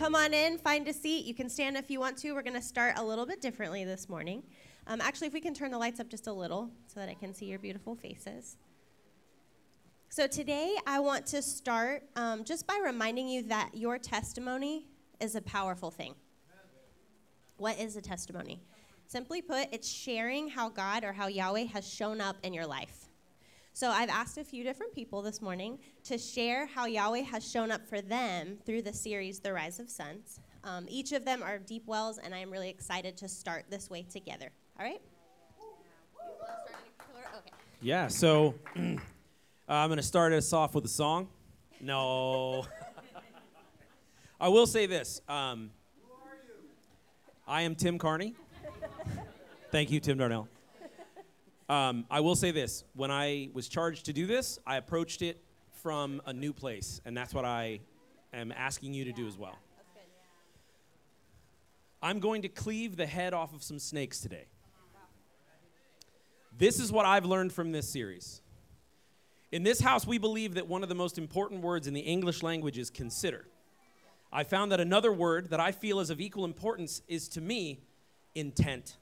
come on in, find a seat. You can stand if you want to. We're going to start a little bit differently this morning. Um, actually, if we can turn the lights up just a little so that I can see your beautiful faces. So, today I want to start um, just by reminding you that your testimony is a powerful thing. What is a testimony? Simply put, it's sharing how God or how Yahweh has shown up in your life. So I've asked a few different people this morning to share how Yahweh has shown up for them through the series, The Rise of Sons. Um, each of them are deep wells, and I am really excited to start this way together. All right? Yeah, so uh, I'm going to start us off with a song. No. I will say this. Um, I am Tim Carney. Thank you, Tim Darnell. Um, I will say this: when I was charged to do this, I approached it from a new place, and that's what I am asking you to do as well. I'm going to cleave the head off of some snakes today. This is what I've learned from this series. In this house, we believe that one of the most important words in the English language is consider. I found that another word that I feel is of equal importance is to me intent.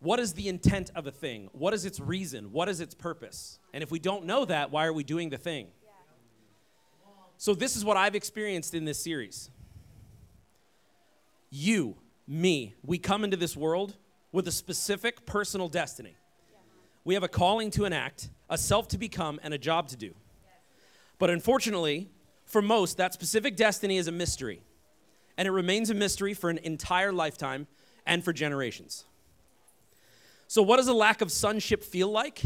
What is the intent of a thing? What is its reason? What is its purpose? And if we don't know that, why are we doing the thing? So, this is what I've experienced in this series. You, me, we come into this world with a specific personal destiny. We have a calling to enact, a self to become, and a job to do. But unfortunately, for most, that specific destiny is a mystery. And it remains a mystery for an entire lifetime and for generations. So, what does a lack of sonship feel like?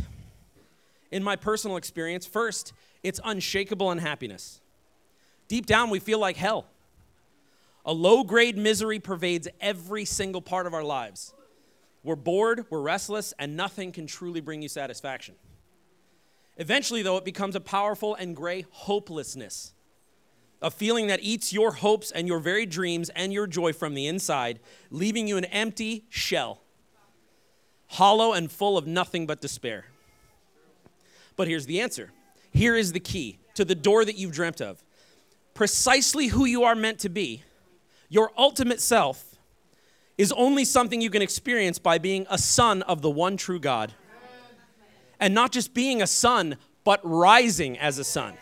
In my personal experience, first, it's unshakable unhappiness. Deep down, we feel like hell. A low grade misery pervades every single part of our lives. We're bored, we're restless, and nothing can truly bring you satisfaction. Eventually, though, it becomes a powerful and gray hopelessness, a feeling that eats your hopes and your very dreams and your joy from the inside, leaving you an empty shell hollow and full of nothing but despair. But here's the answer. Here is the key to the door that you've dreamt of. Precisely who you are meant to be, your ultimate self, is only something you can experience by being a son of the one true God. And not just being a son, but rising as a son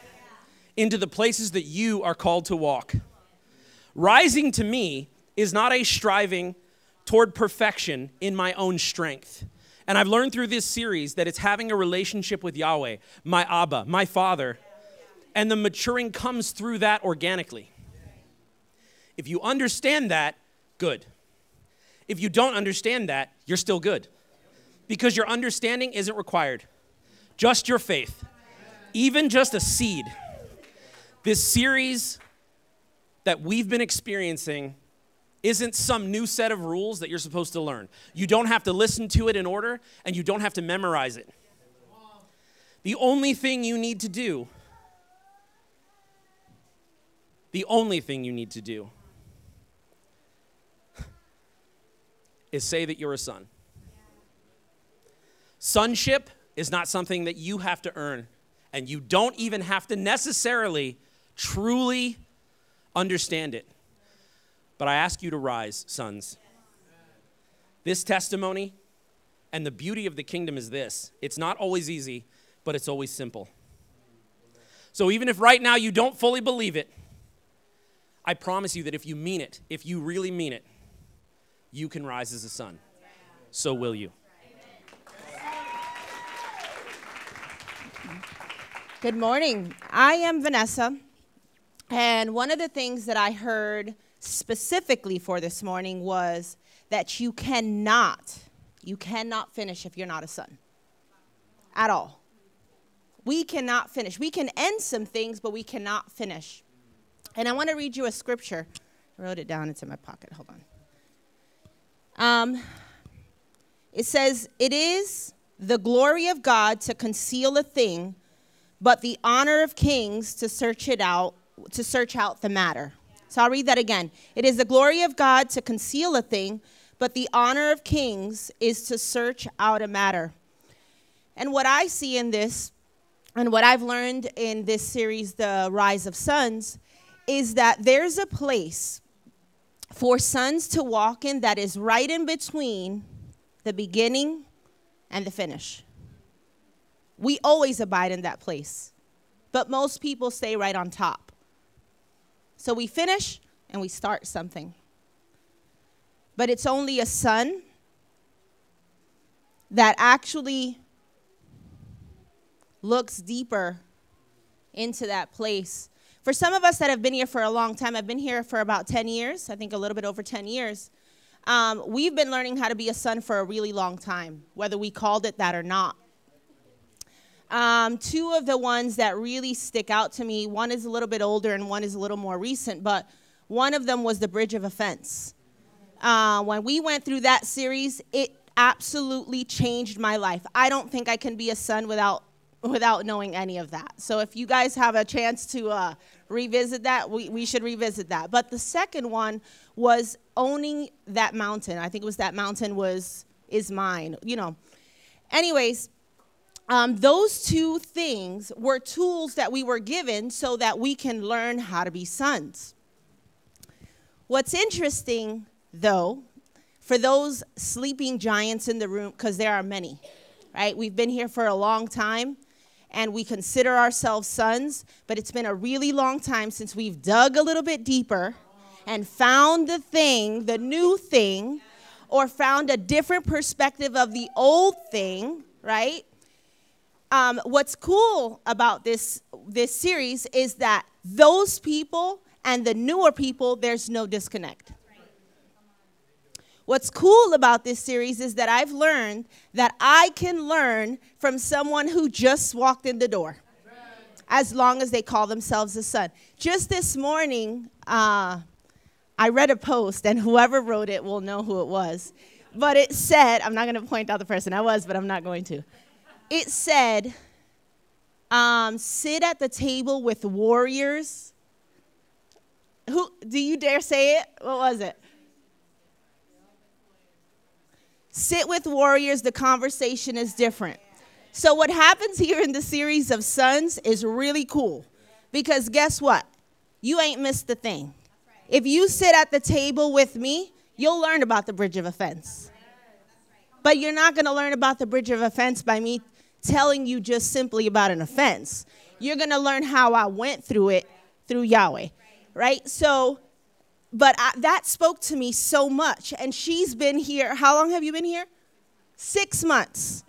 into the places that you are called to walk. Rising to me is not a striving toward perfection in my own strength. And I've learned through this series that it's having a relationship with Yahweh, my Abba, my Father, and the maturing comes through that organically. If you understand that, good. If you don't understand that, you're still good. Because your understanding isn't required, just your faith, even just a seed. This series that we've been experiencing isn't some new set of rules that you're supposed to learn. You don't have to listen to it in order, and you don't have to memorize it. The only thing you need to do, the only thing you need to do is say that you're a son. Sonship is not something that you have to earn, and you don't even have to necessarily truly understand it. But I ask you to rise, sons. This testimony and the beauty of the kingdom is this it's not always easy, but it's always simple. So even if right now you don't fully believe it, I promise you that if you mean it, if you really mean it, you can rise as a son. So will you. Good morning. I am Vanessa. And one of the things that I heard specifically for this morning was that you cannot, you cannot finish if you're not a son at all. We cannot finish. We can end some things, but we cannot finish. And I want to read you a scripture. I wrote it down, it's in my pocket. Hold on. Um, it says, It is the glory of God to conceal a thing, but the honor of kings to search it out, to search out the matter. So I'll read that again. It is the glory of God to conceal a thing, but the honor of kings is to search out a matter. And what I see in this, and what I've learned in this series, The Rise of Sons, is that there's a place for sons to walk in that is right in between the beginning and the finish. We always abide in that place, but most people stay right on top. So we finish and we start something. But it's only a son that actually looks deeper into that place. For some of us that have been here for a long time, I've been here for about 10 years, I think a little bit over 10 years. Um, we've been learning how to be a son for a really long time, whether we called it that or not. Um, two of the ones that really stick out to me one is a little bit older and one is a little more recent, but one of them was The Bridge of Offense. Uh, when we went through that series, it absolutely changed my life. I don't think I can be a son without without knowing any of that. So if you guys have a chance to uh, revisit that, we, we should revisit that. But the second one was owning that mountain. I think it was that mountain was is mine. You know. Anyways, um, those two things were tools that we were given so that we can learn how to be sons. What's interesting, though, for those sleeping giants in the room, because there are many, right? We've been here for a long time and we consider ourselves sons, but it's been a really long time since we've dug a little bit deeper and found the thing, the new thing, or found a different perspective of the old thing, right? Um, what's cool about this this series is that those people and the newer people, there's no disconnect. What's cool about this series is that I've learned that I can learn from someone who just walked in the door, as long as they call themselves a son. Just this morning, uh, I read a post, and whoever wrote it will know who it was. But it said, I'm not going to point out the person I was, but I'm not going to. It said, um, sit at the table with warriors. Who do you dare say it? What was it? Sit with warriors, the conversation is different. So, what happens here in the series of sons is really cool because guess what? You ain't missed a thing. If you sit at the table with me, you'll learn about the bridge of offense. But you're not going to learn about the bridge of offense by me telling you just simply about an offense. You're going to learn how I went through it through Yahweh, right? So, but I, that spoke to me so much. And she's been here. How long have you been here? Six months.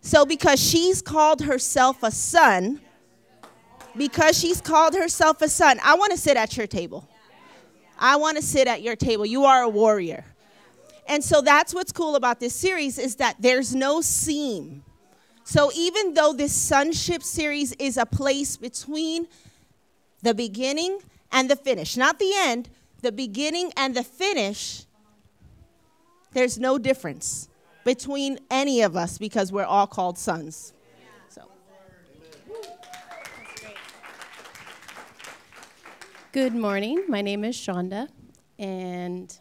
So, because she's called herself a son, because she's called herself a son, I want to sit at your table. I want to sit at your table. You are a warrior. And so that's what's cool about this series is that there's no seam. So even though this sonship series is a place between the beginning and the finish, not the end, the beginning and the finish, there's no difference between any of us because we're all called sons. So. Good morning. My name is Shonda, and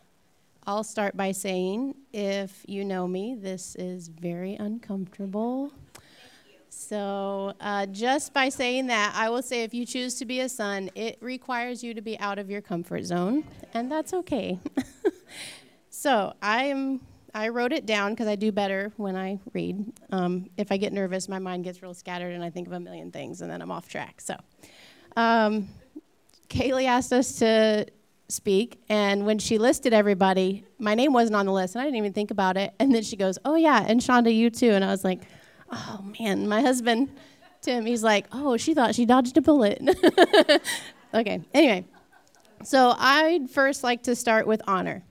I'll start by saying if you know me, this is very uncomfortable. So, uh, just by saying that, I will say if you choose to be a son, it requires you to be out of your comfort zone, and that's okay. so, I am. I wrote it down because I do better when I read. Um, if I get nervous, my mind gets real scattered, and I think of a million things, and then I'm off track. So, um, Kaylee asked us to speak, and when she listed everybody, my name wasn't on the list, and I didn't even think about it. And then she goes, "Oh yeah, and Shonda, you too." And I was like oh man, my husband, Tim, he's like, oh, she thought she dodged a bullet. okay, anyway. So I'd first like to start with honor.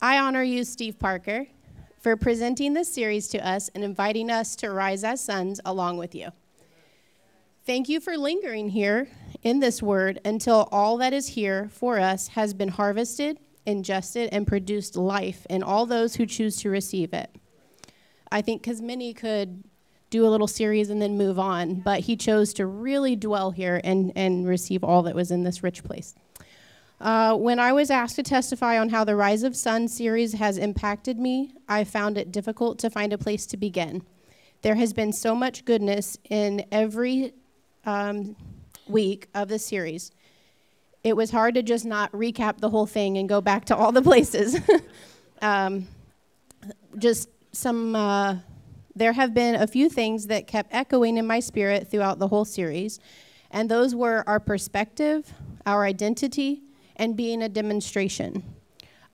I honor you, Steve Parker, for presenting this series to us and inviting us to rise as sons along with you. Thank you for lingering here in this word until all that is here for us has been harvested, ingested, and produced life in all those who choose to receive it. I think because many could do a little series and then move on. But he chose to really dwell here and, and receive all that was in this rich place. Uh, when I was asked to testify on how the Rise of Sun series has impacted me, I found it difficult to find a place to begin. There has been so much goodness in every um, week of the series. it was hard to just not recap the whole thing and go back to all the places. um, just some, uh, there have been a few things that kept echoing in my spirit throughout the whole series, and those were our perspective, our identity, and being a demonstration.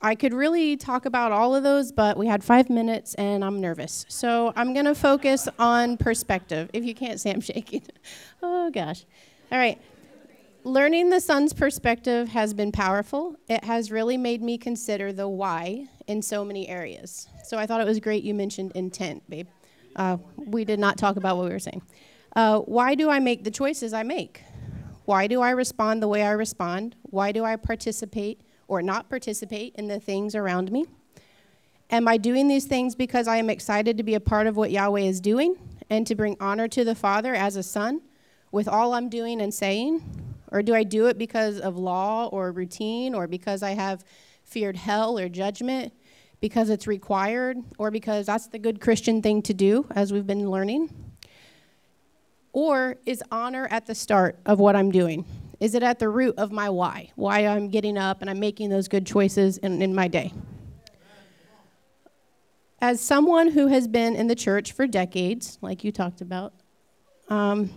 I could really talk about all of those, but we had five minutes and I'm nervous. So I'm going to focus on perspective. If you can't say I'm shaking. oh, gosh. All right. Learning the son's perspective has been powerful. It has really made me consider the why in so many areas. So I thought it was great you mentioned intent, babe. Uh, we did not talk about what we were saying. Uh, why do I make the choices I make? Why do I respond the way I respond? Why do I participate or not participate in the things around me? Am I doing these things because I am excited to be a part of what Yahweh is doing and to bring honor to the Father as a son with all I'm doing and saying? Or do I do it because of law or routine or because I have feared hell or judgment, because it's required, or because that's the good Christian thing to do, as we've been learning? Or is honor at the start of what I'm doing? Is it at the root of my why? Why I'm getting up and I'm making those good choices in, in my day? As someone who has been in the church for decades, like you talked about, um,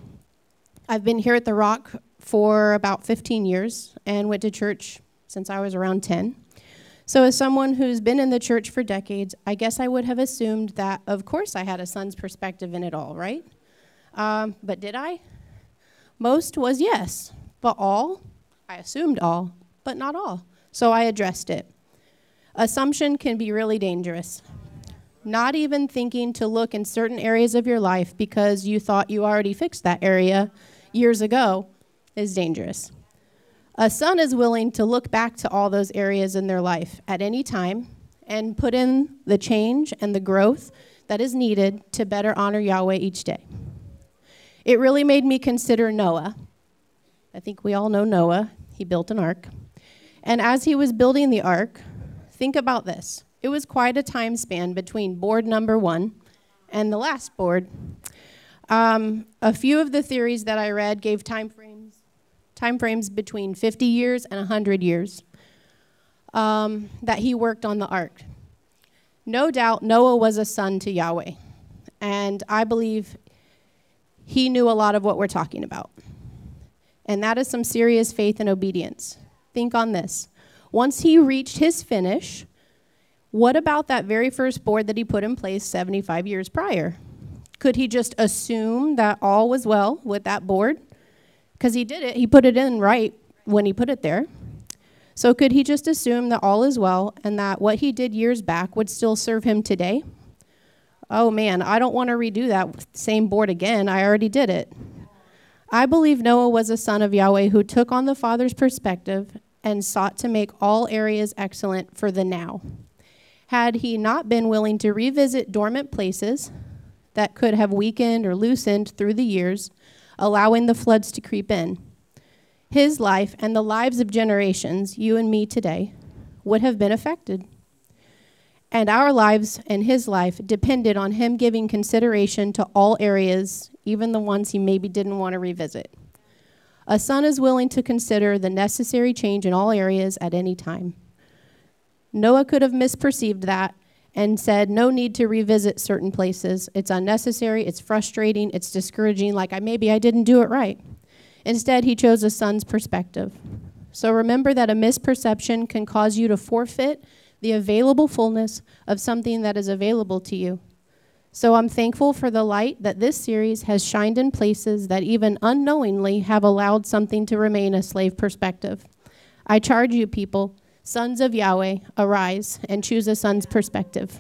I've been here at the Rock for about 15 years and went to church since I was around 10. So, as someone who's been in the church for decades, I guess I would have assumed that, of course, I had a son's perspective in it all, right? Um, but did I? Most was yes, but all? I assumed all, but not all. So I addressed it. Assumption can be really dangerous. Not even thinking to look in certain areas of your life because you thought you already fixed that area years ago is dangerous. A son is willing to look back to all those areas in their life at any time and put in the change and the growth that is needed to better honor Yahweh each day. It really made me consider Noah. I think we all know Noah. He built an ark. And as he was building the ark, think about this. It was quite a time span between board number one and the last board. Um, a few of the theories that I read gave time frames, time frames between 50 years and 100 years um, that he worked on the ark. No doubt Noah was a son to Yahweh, and I believe he knew a lot of what we're talking about. And that is some serious faith and obedience. Think on this. Once he reached his finish, what about that very first board that he put in place 75 years prior? Could he just assume that all was well with that board? Because he did it, he put it in right when he put it there. So could he just assume that all is well and that what he did years back would still serve him today? oh man, I don't want to redo that same board again. I already did it. I believe Noah was a son of Yahweh who took on the Father's perspective and sought to make all areas excellent for the now. Had he not been willing to revisit dormant places that could have weakened or loosened through the years, allowing the floods to creep in, his life and the lives of generations, you and me today, would have been affected and our lives and his life depended on him giving consideration to all areas, even the ones he maybe didn't want to revisit. A son is willing to consider the necessary change in all areas at any time. Noah could have misperceived that and said, No need to revisit certain places. It's unnecessary, it's frustrating, it's discouraging, like I, maybe I didn't do it right. Instead, he chose a son's perspective. So remember that a misperception can cause you to forfeit the available fullness of something that is available to you. So I'm thankful for the light that this series has shined in places that even unknowingly have allowed something to remain a slave perspective. I charge you, people, sons of Yahweh, arise and choose a son's perspective.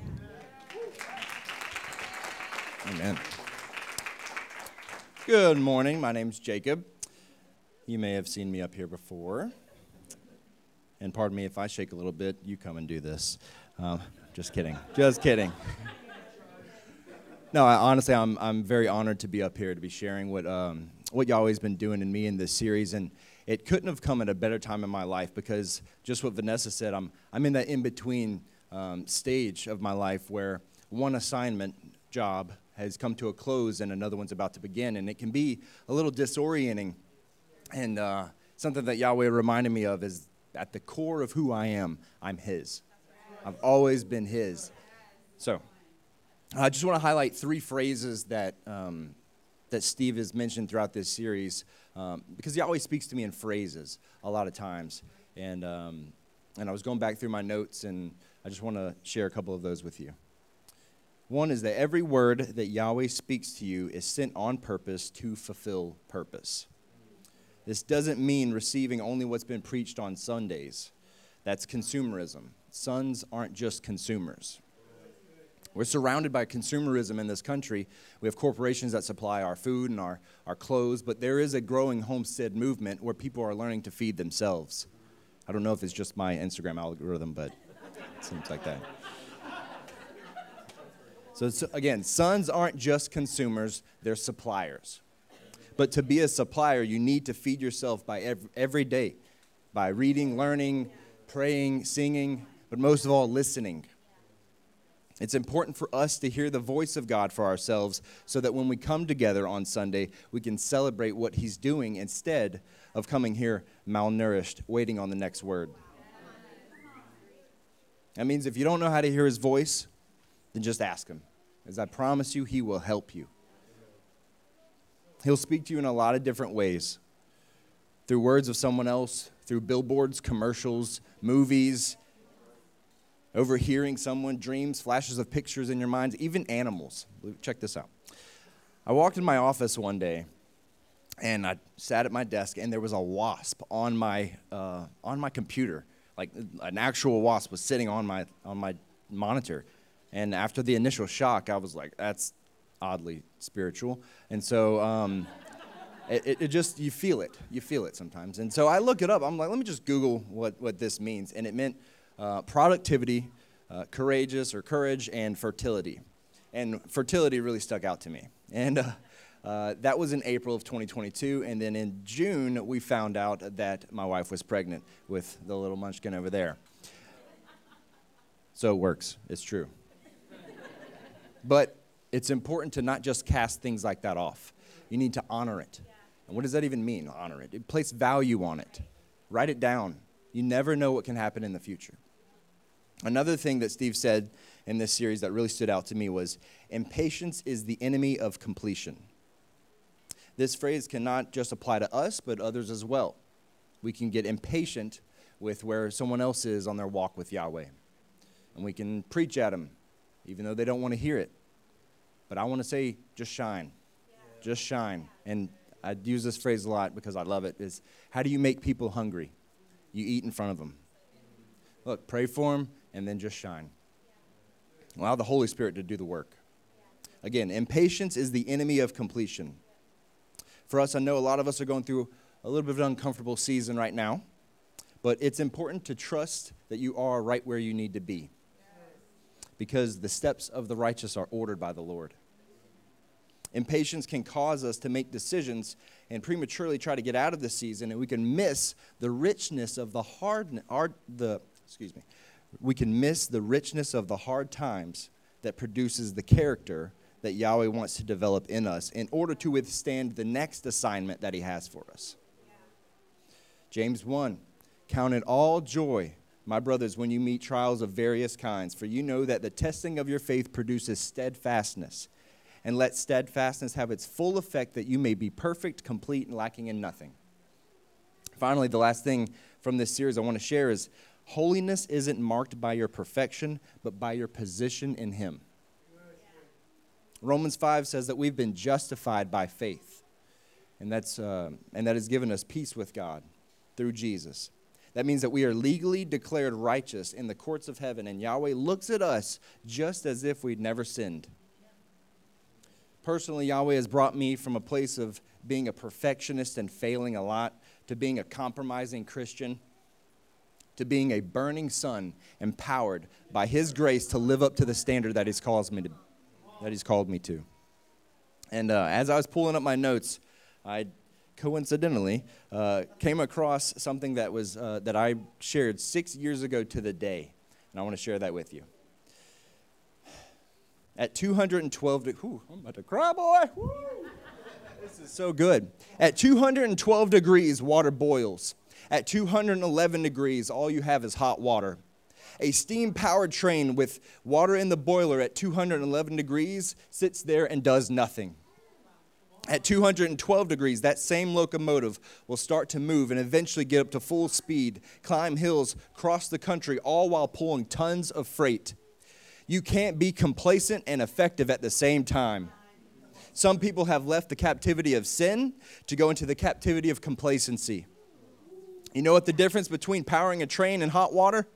Amen. Good morning. My name's Jacob. You may have seen me up here before. And pardon me if I shake a little bit, you come and do this. Um, just kidding. Just kidding. No, I, honestly, I'm, I'm very honored to be up here to be sharing what, um, what Yahweh's been doing in me in this series. And it couldn't have come at a better time in my life because just what Vanessa said, I'm, I'm in that in between um, stage of my life where one assignment job has come to a close and another one's about to begin. And it can be a little disorienting. And, uh, something that Yahweh reminded me of is at the core of who I am, I'm His. I've always been His. So, I just want to highlight three phrases that, um, that Steve has mentioned throughout this series um, because he always speaks to me in phrases a lot of times. And, um, and I was going back through my notes, and I just want to share a couple of those with you. One is that every word that Yahweh speaks to you is sent on purpose to fulfill purpose. This doesn't mean receiving only what's been preached on Sundays. That's consumerism. Sons aren't just consumers. We're surrounded by consumerism in this country. We have corporations that supply our food and our, our clothes, but there is a growing homestead movement where people are learning to feed themselves. I don't know if it's just my Instagram algorithm, but it seems like that. So, again, sons aren't just consumers, they're suppliers. But to be a supplier, you need to feed yourself by every, every day by reading, learning, praying, singing, but most of all, listening. It's important for us to hear the voice of God for ourselves so that when we come together on Sunday, we can celebrate what He's doing instead of coming here malnourished, waiting on the next word. That means if you don't know how to hear His voice, then just ask Him. As I promise you, He will help you. He'll speak to you in a lot of different ways through words of someone else, through billboards, commercials, movies, overhearing someone, dreams, flashes of pictures in your mind, even animals. Check this out. I walked in my office one day and I sat at my desk and there was a wasp on my, uh, on my computer. Like an actual wasp was sitting on my, on my monitor. And after the initial shock, I was like, that's oddly spiritual. And so um, it, it, just, you feel it. You feel it sometimes. And so I look it up. I'm like, let me just Google what, what this means. And it meant uh, productivity, uh, courageous or courage, and fertility. And fertility really stuck out to me. And uh, uh, that was in April of 2022. And then in June, we found out that my wife was pregnant with the little munchkin over there. So it works, it's true. But it's important to not just cast things like that off. You need to honor it. And what does that even mean, honor it? Place value on it. Write it down. You never know what can happen in the future. Another thing that Steve said in this series that really stood out to me was impatience is the enemy of completion. This phrase cannot just apply to us, but others as well. We can get impatient with where someone else is on their walk with Yahweh. And we can preach at them, even though they don't want to hear it. But I want to say, just shine. Yeah. Just shine. And I use this phrase a lot because I love it is how do you make people hungry? You eat in front of them. Look, pray for them and then just shine. Allow the Holy Spirit to do the work. Again, impatience is the enemy of completion. For us, I know a lot of us are going through a little bit of an uncomfortable season right now, but it's important to trust that you are right where you need to be because the steps of the righteous are ordered by the Lord. Impatience can cause us to make decisions and prematurely try to get out of the season, and we can miss the richness of the hard, hard the excuse me, we can miss the richness of the hard times that produces the character that Yahweh wants to develop in us in order to withstand the next assignment that He has for us. James 1 Count it all joy my brothers, when you meet trials of various kinds, for you know that the testing of your faith produces steadfastness. And let steadfastness have its full effect that you may be perfect, complete, and lacking in nothing. Finally, the last thing from this series I want to share is holiness isn't marked by your perfection, but by your position in Him. Romans 5 says that we've been justified by faith, and, that's, uh, and that has given us peace with God through Jesus. That means that we are legally declared righteous in the courts of heaven, and Yahweh looks at us just as if we'd never sinned. Personally, Yahweh has brought me from a place of being a perfectionist and failing a lot to being a compromising Christian to being a burning son empowered by his grace to live up to the standard that he's calls me to that he's called me to and uh, as i was pulling up my notes i coincidentally uh, came across something that was uh, that I shared six years ago to the day, and I want to share that with you. At 212, de- whew, I'm about to cry, boy. This is so good. At 212 degrees, water boils. At 211 degrees, all you have is hot water. A steam powered train with water in the boiler at 211 degrees sits there and does nothing. At 212 degrees, that same locomotive will start to move and eventually get up to full speed, climb hills, cross the country, all while pulling tons of freight. You can't be complacent and effective at the same time. Some people have left the captivity of sin to go into the captivity of complacency. You know what the difference between powering a train and hot water?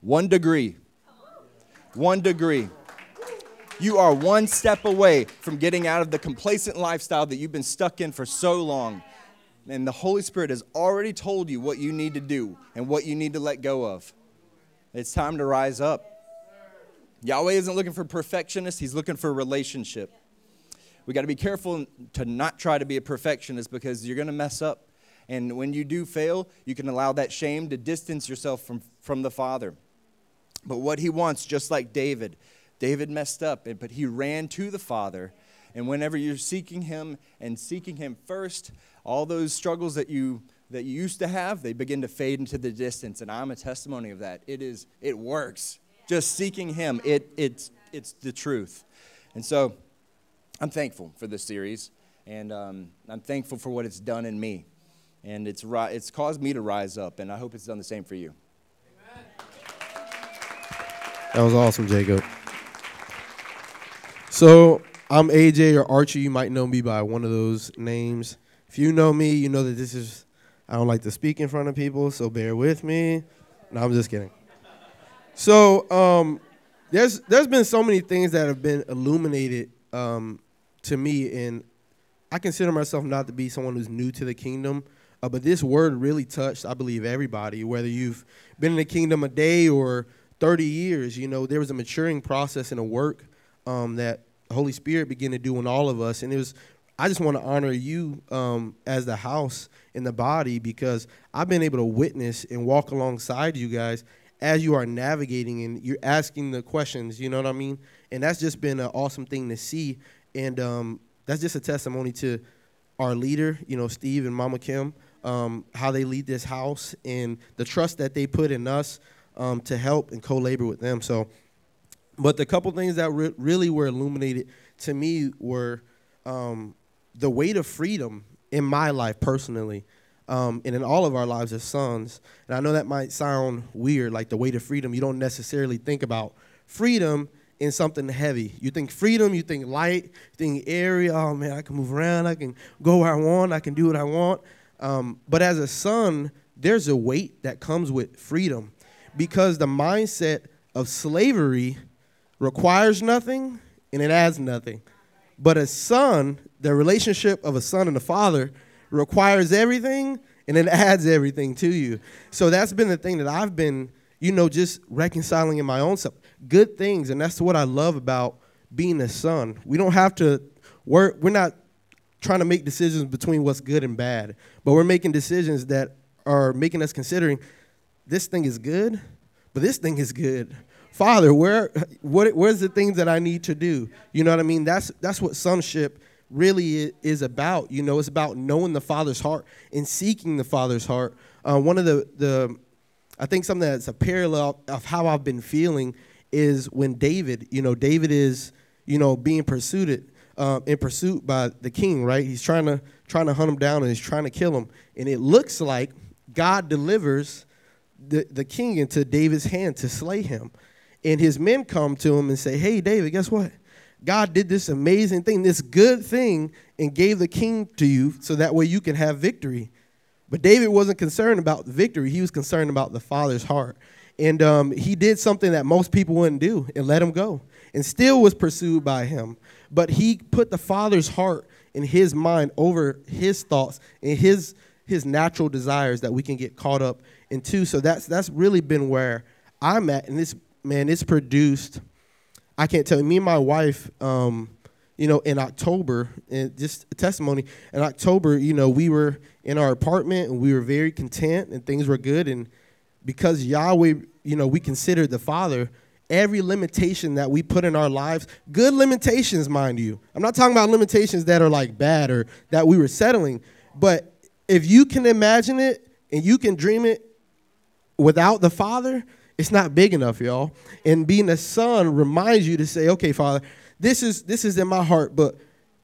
One degree. One degree. You are one step away from getting out of the complacent lifestyle that you've been stuck in for so long. And the Holy Spirit has already told you what you need to do and what you need to let go of. It's time to rise up. Yahweh isn't looking for perfectionists, He's looking for relationship. We got to be careful to not try to be a perfectionist because you're going to mess up. And when you do fail, you can allow that shame to distance yourself from, from the Father. But what He wants, just like David, David messed up, but he ran to the Father. And whenever you're seeking him and seeking him first, all those struggles that you that you used to have, they begin to fade into the distance. And I'm a testimony of that. It is it works. Just seeking him, it it's it's the truth. And so I'm thankful for this series, and um, I'm thankful for what it's done in me. And it's, ri- it's caused me to rise up, and I hope it's done the same for you. That was awesome, Jacob. So I'm AJ or Archie. You might know me by one of those names. If you know me, you know that this is. I don't like to speak in front of people, so bear with me. No, I'm just kidding. So um, there's there's been so many things that have been illuminated um, to me, and I consider myself not to be someone who's new to the kingdom. Uh, but this word really touched, I believe, everybody, whether you've been in the kingdom a day or 30 years. You know, there was a maturing process and a work um, that the Holy Spirit began to do in all of us. And it was, I just want to honor you um, as the house in the body because I've been able to witness and walk alongside you guys as you are navigating and you're asking the questions. You know what I mean? And that's just been an awesome thing to see. And um, that's just a testimony to our leader, you know, Steve and Mama Kim, um, how they lead this house and the trust that they put in us um, to help and co-labor with them. So but the couple things that re- really were illuminated to me were um, the weight of freedom in my life personally, um, and in all of our lives as sons. And I know that might sound weird, like the weight of freedom. You don't necessarily think about freedom in something heavy. You think freedom, you think light, you think airy. Oh man, I can move around, I can go where I want, I can do what I want. Um, but as a son, there's a weight that comes with freedom because the mindset of slavery requires nothing and it adds nothing. But a son, the relationship of a son and a father requires everything and it adds everything to you. So that's been the thing that I've been, you know, just reconciling in my own self. Good things, and that's what I love about being a son. We don't have to work, we're not trying to make decisions between what's good and bad, but we're making decisions that are making us considering this thing is good, but this thing is good. Father, where what where's the things that I need to do? You know what I mean? That's that's what sonship really is about. You know, it's about knowing the Father's heart and seeking the Father's heart. Uh, one of the the I think something that's a parallel of how I've been feeling is when David, you know, David is you know being pursued uh, in pursuit by the king, right? He's trying to trying to hunt him down and he's trying to kill him, and it looks like God delivers the, the king into David's hand to slay him. And his men come to him and say, Hey, David, guess what? God did this amazing thing, this good thing, and gave the king to you so that way you can have victory. But David wasn't concerned about the victory, he was concerned about the father's heart. And um, he did something that most people wouldn't do and let him go, and still was pursued by him. But he put the father's heart in his mind over his thoughts and his his natural desires that we can get caught up into. So that's that's really been where I'm at, and this man, it's produced. I can't tell you. Me and my wife, um, you know, in October, and just a testimony. In October, you know, we were in our apartment and we were very content and things were good. And because Yahweh, you know, we considered the Father, every limitation that we put in our lives, good limitations, mind you. I'm not talking about limitations that are like bad or that we were settling, but if you can imagine it and you can dream it without the Father, it's not big enough, y'all. And being a son reminds you to say, okay, Father, this is this is in my heart, but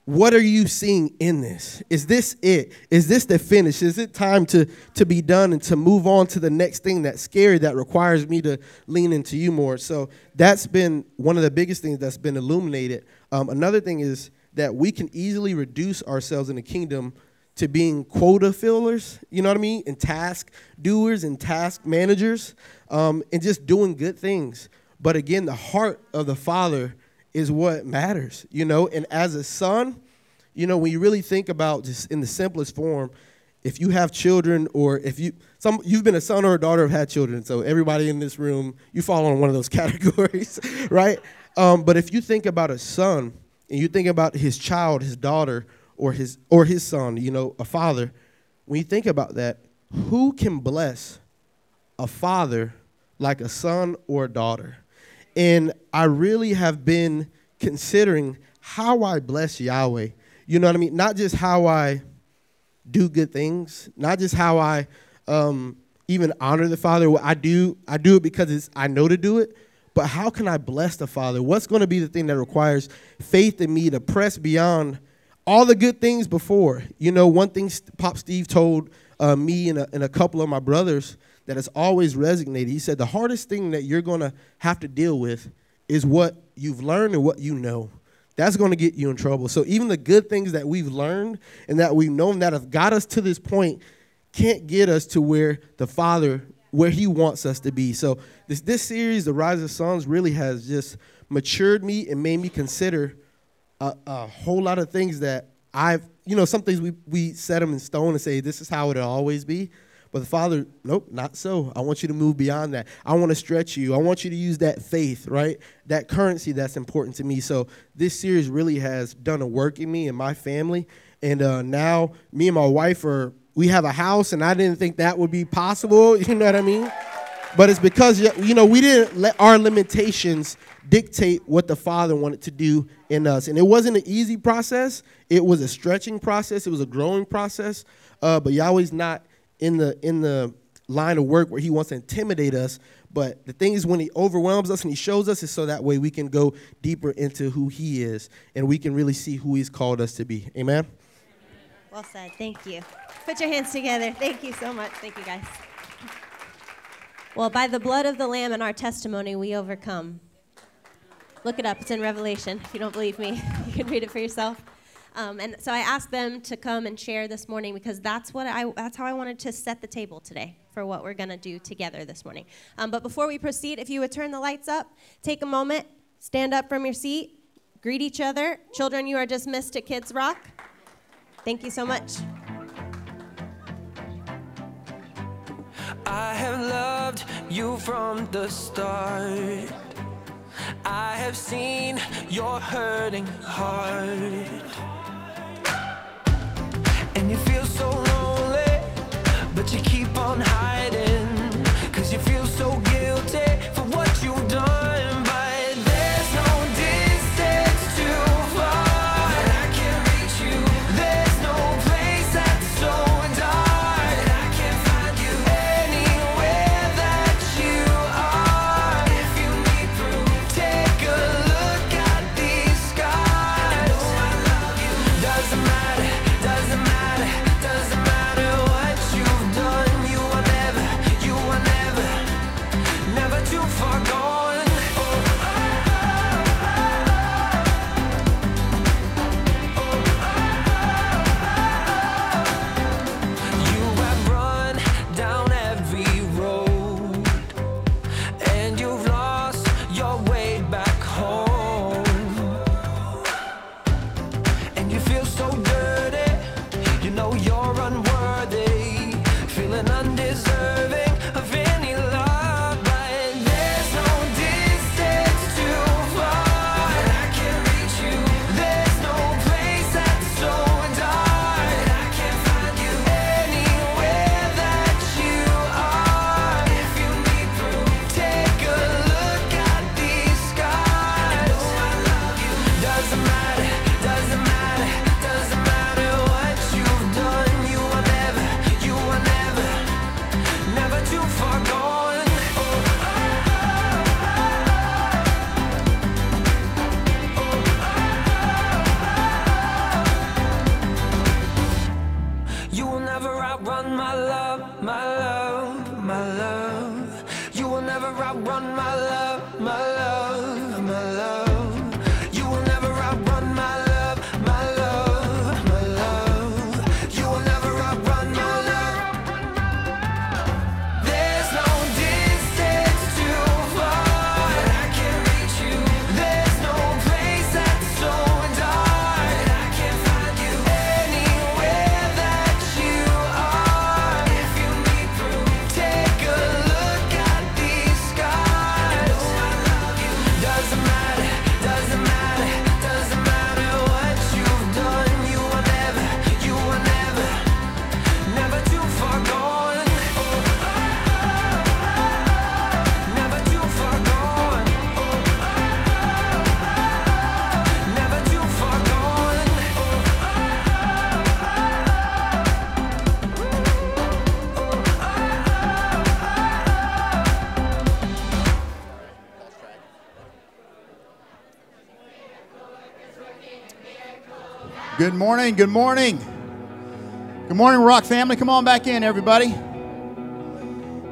what are you seeing in this? Is this it? Is this the finish? Is it time to, to be done and to move on to the next thing that's scary that requires me to lean into you more? So that's been one of the biggest things that's been illuminated. Um, another thing is that we can easily reduce ourselves in the kingdom to being quota fillers, you know what I mean? And task doers and task managers, um, and just doing good things. But again, the heart of the Father is what matters, you know? And as a son, you know, when you really think about just in the simplest form, if you have children or if you some you've been a son or a daughter have had children, so everybody in this room, you fall on one of those categories, right? Um, but if you think about a son and you think about his child, his daughter, or his or his son, you know, a father, when you think about that, who can bless a father like a son or a daughter? And I really have been considering how I bless Yahweh. You know what I mean? Not just how I do good things, not just how I um, even honor the Father. I do, I do it because it's, I know to do it. But how can I bless the Father? What's going to be the thing that requires faith in me to press beyond all the good things before? You know, one thing Pop Steve told uh, me and a, and a couple of my brothers that has always resonated. He said the hardest thing that you're going to have to deal with is what you've learned and what you know. That's going to get you in trouble. So even the good things that we've learned and that we've known that have got us to this point can't get us to where the Father where he wants us to be. So this this series, The Rise of Sons, really has just matured me and made me consider a, a whole lot of things that I've, you know, some things we, we set them in stone and say, this is how it'll always be. But the Father, nope, not so. I want you to move beyond that. I want to stretch you. I want you to use that faith, right? That currency that's important to me. So this series really has done a work in me and my family. And uh, now me and my wife are, we have a house, and I didn't think that would be possible. You know what I mean? But it's because, you know, we didn't let our limitations dictate what the Father wanted to do in us. And it wasn't an easy process, it was a stretching process, it was a growing process. Uh, but Yahweh's not in the in the line of work where he wants to intimidate us but the thing is when he overwhelms us and he shows us is so that way we can go deeper into who he is and we can really see who he's called us to be. Amen? Well said. Thank you. Put your hands together. Thank you so much. Thank you guys. Well by the blood of the lamb and our testimony we overcome. Look it up. It's in revelation if you don't believe me. You can read it for yourself um, and so I asked them to come and share this morning because that's what I that's how I wanted to set the table today for what we're going to do together this morning. Um, but before we proceed, if you would turn the lights up, take a moment, stand up from your seat, greet each other. Children, you are dismissed to Kids Rock. Thank you so much. I have loved you from the start. I have seen your hurting heart and you feel so lonely, but you keep on hiding. Cause you feel so Good morning. Good morning. Good morning, Rock family. Come on back in, everybody.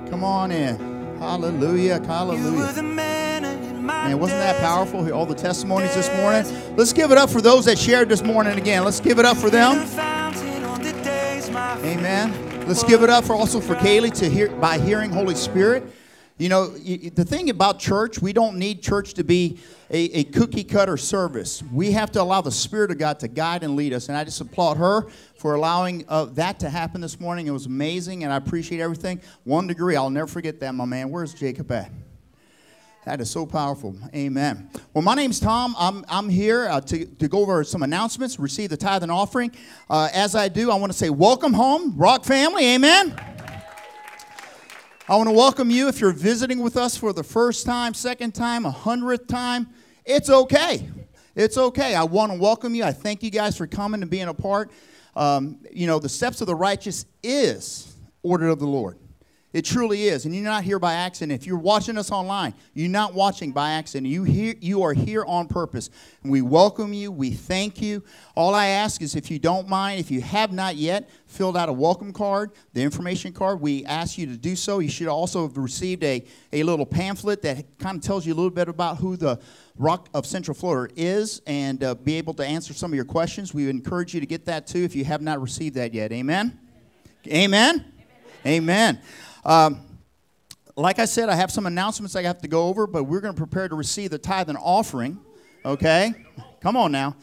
Come on in. Hallelujah. Hallelujah. Man, wasn't that powerful? All the testimonies this morning. Let's give it up for those that shared this morning again. Let's give it up for them. Amen. Let's give it up for also for Kaylee to hear by hearing Holy Spirit. You know, the thing about church, we don't need church to be a, a cookie cutter service. We have to allow the Spirit of God to guide and lead us. And I just applaud her for allowing uh, that to happen this morning. It was amazing, and I appreciate everything. One degree, I'll never forget that, my man. Where's Jacob at? That is so powerful. Amen. Well, my name's Tom. I'm, I'm here uh, to, to go over some announcements, receive the tithe and offering. Uh, as I do, I want to say, welcome home, Rock family. Amen. I want to welcome you if you're visiting with us for the first time, second time, a hundredth time. It's okay. It's okay. I want to welcome you. I thank you guys for coming and being a part. Um, you know, the steps of the righteous is ordered of the Lord. It truly is. And you're not here by accident. If you're watching us online, you're not watching by accident. You, you are here on purpose. And we welcome you. We thank you. All I ask is if you don't mind, if you have not yet filled out a welcome card, the information card, we ask you to do so. You should also have received a, a little pamphlet that kind of tells you a little bit about who the Rock of Central Florida is and uh, be able to answer some of your questions. We encourage you to get that too if you have not received that yet. Amen? Amen? Amen. Um, like I said, I have some announcements I have to go over, but we're going to prepare to receive the tithe and offering. Okay? Come on now.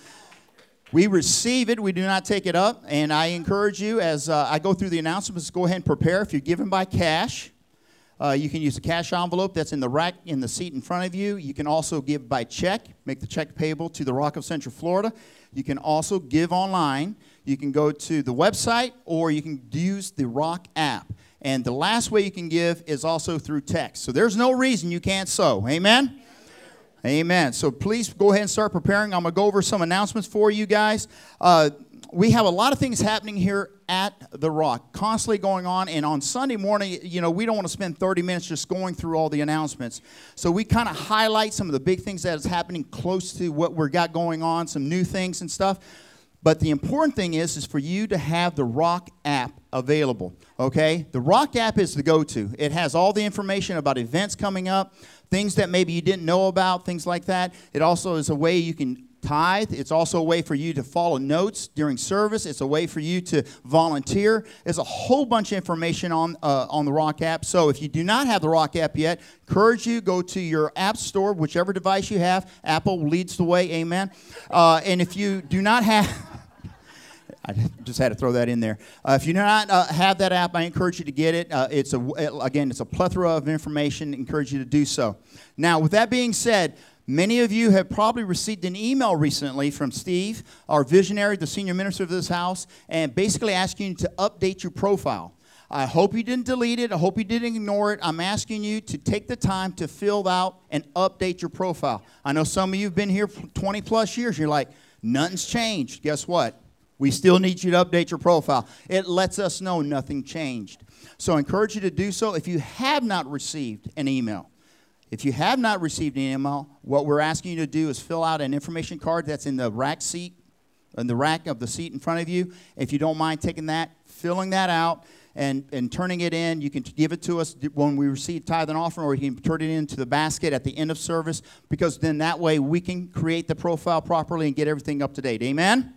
We receive it, we do not take it up. And I encourage you, as uh, I go through the announcements, go ahead and prepare. If you're giving by cash, uh, you can use a cash envelope that's in the rack in the seat in front of you. You can also give by check, make the check payable to the Rock of Central Florida. You can also give online. You can go to the website or you can use the Rock app. And the last way you can give is also through text. So there's no reason you can't sow. Amen? Amen. So please go ahead and start preparing. I'm going to go over some announcements for you guys. Uh, we have a lot of things happening here at the Rock, constantly going on. And on Sunday morning, you know, we don't want to spend 30 minutes just going through all the announcements. So we kind of highlight some of the big things that is happening close to what we've got going on, some new things and stuff. But the important thing is, is for you to have the Rock app available. Okay, the Rock app is the go-to. It has all the information about events coming up, things that maybe you didn't know about, things like that. It also is a way you can tithe. It's also a way for you to follow notes during service. It's a way for you to volunteer. There's a whole bunch of information on uh, on the Rock app. So if you do not have the Rock app yet, encourage you go to your app store, whichever device you have. Apple leads the way. Amen. Uh, and if you do not have I just had to throw that in there. Uh, if you do not uh, have that app, I encourage you to get it. Uh, it's a again, it's a plethora of information. Encourage you to do so. Now, with that being said, many of you have probably received an email recently from Steve, our visionary, the senior minister of this house, and basically asking you to update your profile. I hope you didn't delete it. I hope you didn't ignore it. I'm asking you to take the time to fill out and update your profile. I know some of you have been here for 20 plus years. You're like, nothing's changed. Guess what? We still need you to update your profile. It lets us know nothing changed. So I encourage you to do so. If you have not received an email, if you have not received an email, what we're asking you to do is fill out an information card that's in the rack seat, in the rack of the seat in front of you. If you don't mind taking that, filling that out, and, and turning it in. You can give it to us when we receive tithe and offering, or you can turn it into the basket at the end of service, because then that way we can create the profile properly and get everything up to date. Amen?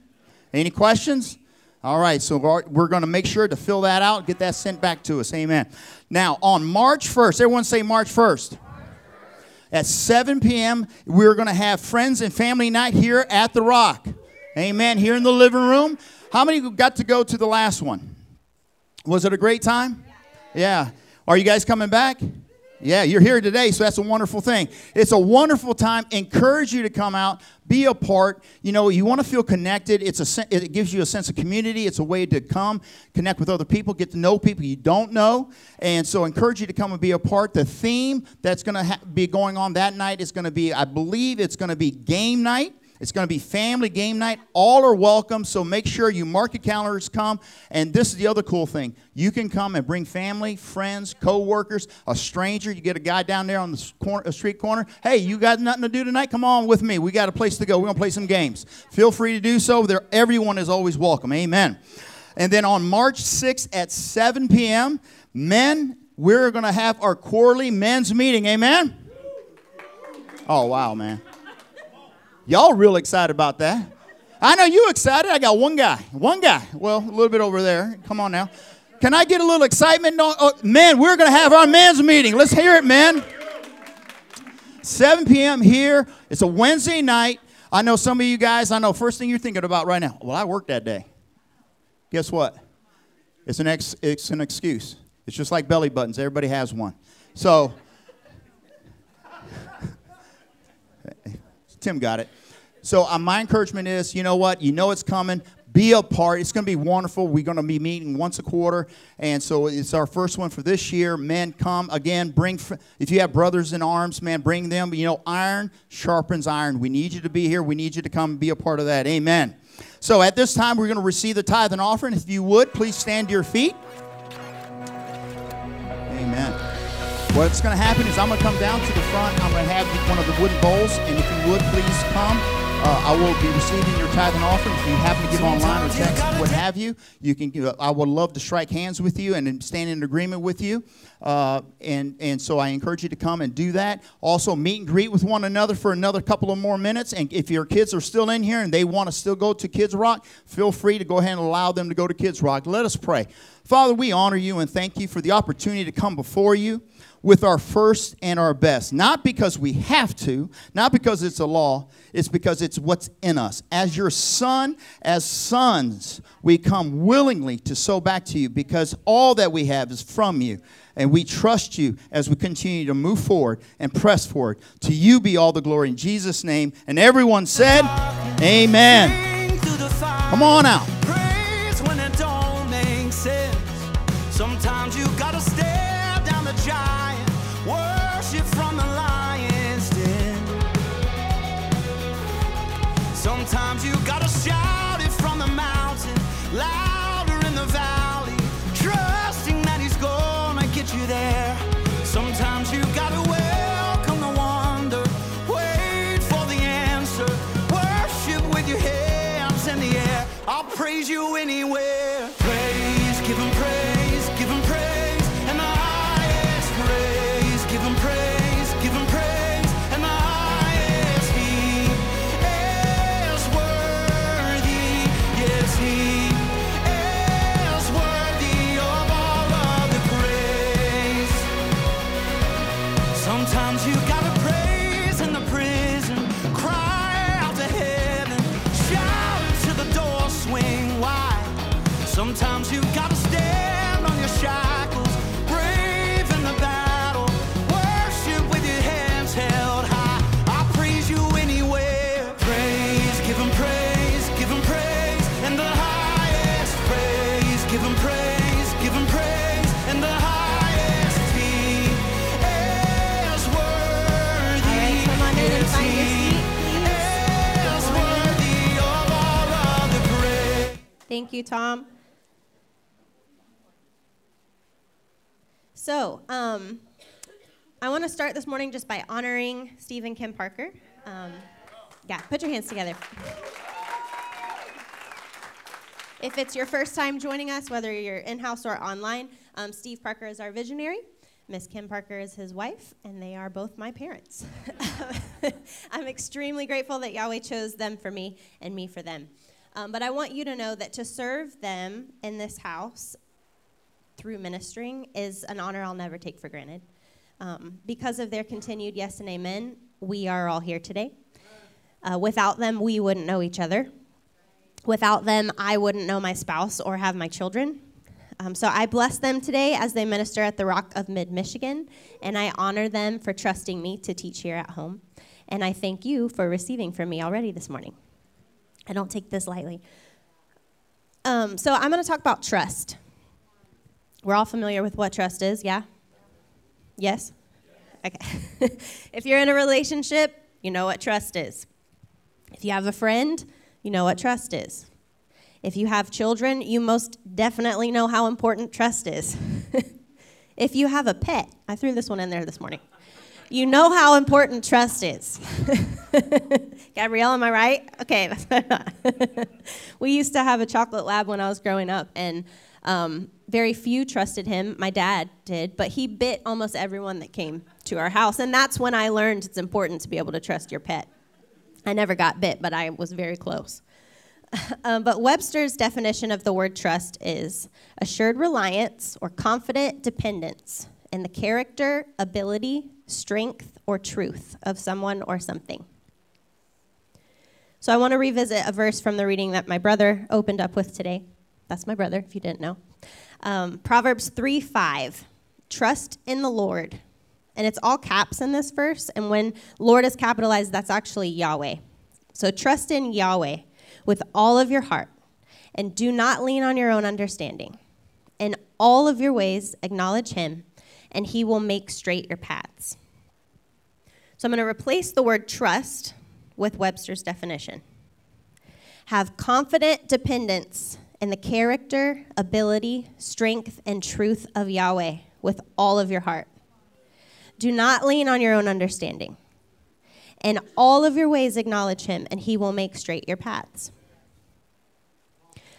Any questions? All right, so we're going to make sure to fill that out, get that sent back to us. Amen. Now, on March 1st, everyone say March 1st. At 7 p.m., we're going to have friends and family night here at the Rock. Amen. Here in the living room. How many got to go to the last one? Was it a great time? Yeah. Are you guys coming back? Yeah, you're here today, so that's a wonderful thing. It's a wonderful time. Encourage you to come out, be a part. You know, you want to feel connected. It's a it gives you a sense of community. It's a way to come connect with other people, get to know people you don't know, and so encourage you to come and be a part. The theme that's going to ha- be going on that night is going to be, I believe, it's going to be game night. It's going to be family game night. All are welcome, so make sure you mark your calendars, come. And this is the other cool thing. You can come and bring family, friends, co-workers, a stranger. You get a guy down there on the corner, street corner. Hey, you got nothing to do tonight? Come on with me. We got a place to go. We're going to play some games. Feel free to do so. There, everyone is always welcome. Amen. And then on March 6th at 7 p.m., men, we're going to have our quarterly men's meeting. Amen. Oh, wow, man. Y'all real excited about that. I know you excited. I got one guy. One guy. Well, a little bit over there. Come on now. Can I get a little excitement? Oh, man, we're going to have our men's meeting. Let's hear it, man. 7 p.m. here. It's a Wednesday night. I know some of you guys, I know first thing you're thinking about right now, well, I worked that day. Guess what? It's an, ex, it's an excuse. It's just like belly buttons. Everybody has one. So, Tim got it. So uh, my encouragement is, you know what? You know it's coming. Be a part. It's going to be wonderful. We're going to be meeting once a quarter, and so it's our first one for this year. Men, come again. Bring if you have brothers in arms, man, bring them. You know, iron sharpens iron. We need you to be here. We need you to come and be a part of that. Amen. So at this time, we're going to receive the tithe and offering. If you would, please stand to your feet. What's going to happen is I'm going to come down to the front. I'm going to have one of the wooden bowls, and if you would, please come. Uh, I will be receiving your tithe and offering. If you happen to give online or text, what have you, you can. give- I would love to strike hands with you and stand in agreement with you. Uh, and and so I encourage you to come and do that. Also, meet and greet with one another for another couple of more minutes. And if your kids are still in here and they want to still go to Kids Rock, feel free to go ahead and allow them to go to Kids Rock. Let us pray. Father, we honor you and thank you for the opportunity to come before you with our first and our best. Not because we have to, not because it's a law, it's because it's what's in us. As your son, as sons, we come willingly to sow back to you because all that we have is from you. And we trust you as we continue to move forward and press forward. To you be all the glory in Jesus' name. And everyone said, Amen. Come on out. Thank you, Tom. So, um, I want to start this morning just by honoring Steve and Kim Parker. Um, yeah, put your hands together. If it's your first time joining us, whether you're in house or online, um, Steve Parker is our visionary. Miss Kim Parker is his wife, and they are both my parents. I'm extremely grateful that Yahweh chose them for me and me for them. Um, but I want you to know that to serve them in this house through ministering is an honor I'll never take for granted. Um, because of their continued yes and amen, we are all here today. Uh, without them, we wouldn't know each other. Without them, I wouldn't know my spouse or have my children. Um, so I bless them today as they minister at the Rock of Mid Michigan, and I honor them for trusting me to teach here at home. And I thank you for receiving from me already this morning. I don't take this lightly. Um, so I'm going to talk about trust. We're all familiar with what trust is, yeah? Yes? Okay. if you're in a relationship, you know what trust is. If you have a friend, you know what trust is. If you have children, you most definitely know how important trust is. if you have a pet, I threw this one in there this morning. You know how important trust is. Gabrielle, am I right? Okay. we used to have a chocolate lab when I was growing up, and um, very few trusted him. My dad did, but he bit almost everyone that came to our house. And that's when I learned it's important to be able to trust your pet. I never got bit, but I was very close. um, but Webster's definition of the word trust is assured reliance or confident dependence in the character, ability, strength, or truth of someone or something. So I want to revisit a verse from the reading that my brother opened up with today. That's my brother, if you didn't know. Um, Proverbs 3 5. Trust in the Lord. And it's all caps in this verse. And when Lord is capitalized, that's actually Yahweh. So trust in Yahweh with all of your heart. And do not lean on your own understanding. In all of your ways, acknowledge Him, and He will make straight your paths. So I'm going to replace the word trust with Webster's definition. Have confident dependence in the character, ability, strength, and truth of Yahweh with all of your heart. Do not lean on your own understanding. In all of your ways, acknowledge him, and he will make straight your paths.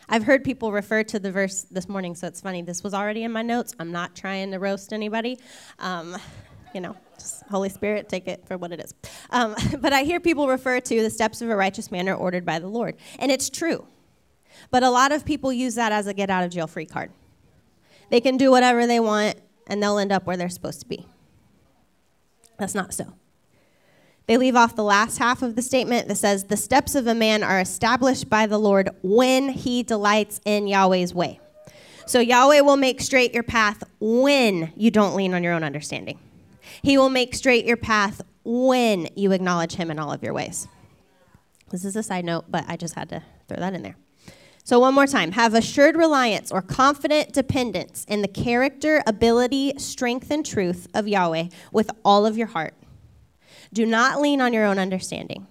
I've heard people refer to the verse this morning, so it's funny. This was already in my notes. I'm not trying to roast anybody. Um, you know, Holy Spirit, take it for what it is. Um, but I hear people refer to the steps of a righteous man are ordered by the Lord. And it's true. But a lot of people use that as a get out of jail free card. They can do whatever they want, and they'll end up where they're supposed to be. That's not so. They leave off the last half of the statement that says, The steps of a man are established by the Lord when he delights in Yahweh's way. So Yahweh will make straight your path when you don't lean on your own understanding. He will make straight your path when you acknowledge him in all of your ways. This is a side note, but I just had to throw that in there. So, one more time have assured reliance or confident dependence in the character, ability, strength, and truth of Yahweh with all of your heart. Do not lean on your own understanding.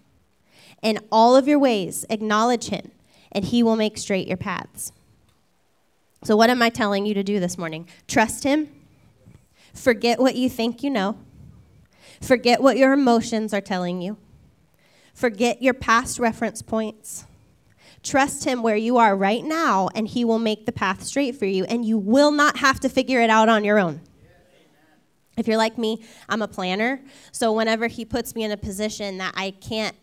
In all of your ways, acknowledge Him, and He will make straight your paths. So, what am I telling you to do this morning? Trust Him. Forget what you think you know. Forget what your emotions are telling you. Forget your past reference points Trust Him where you are right now, and He will make the path straight for you, and you will not have to figure it out on your own. If you're like me, I'm a planner. So whenever He puts me in a position that I can't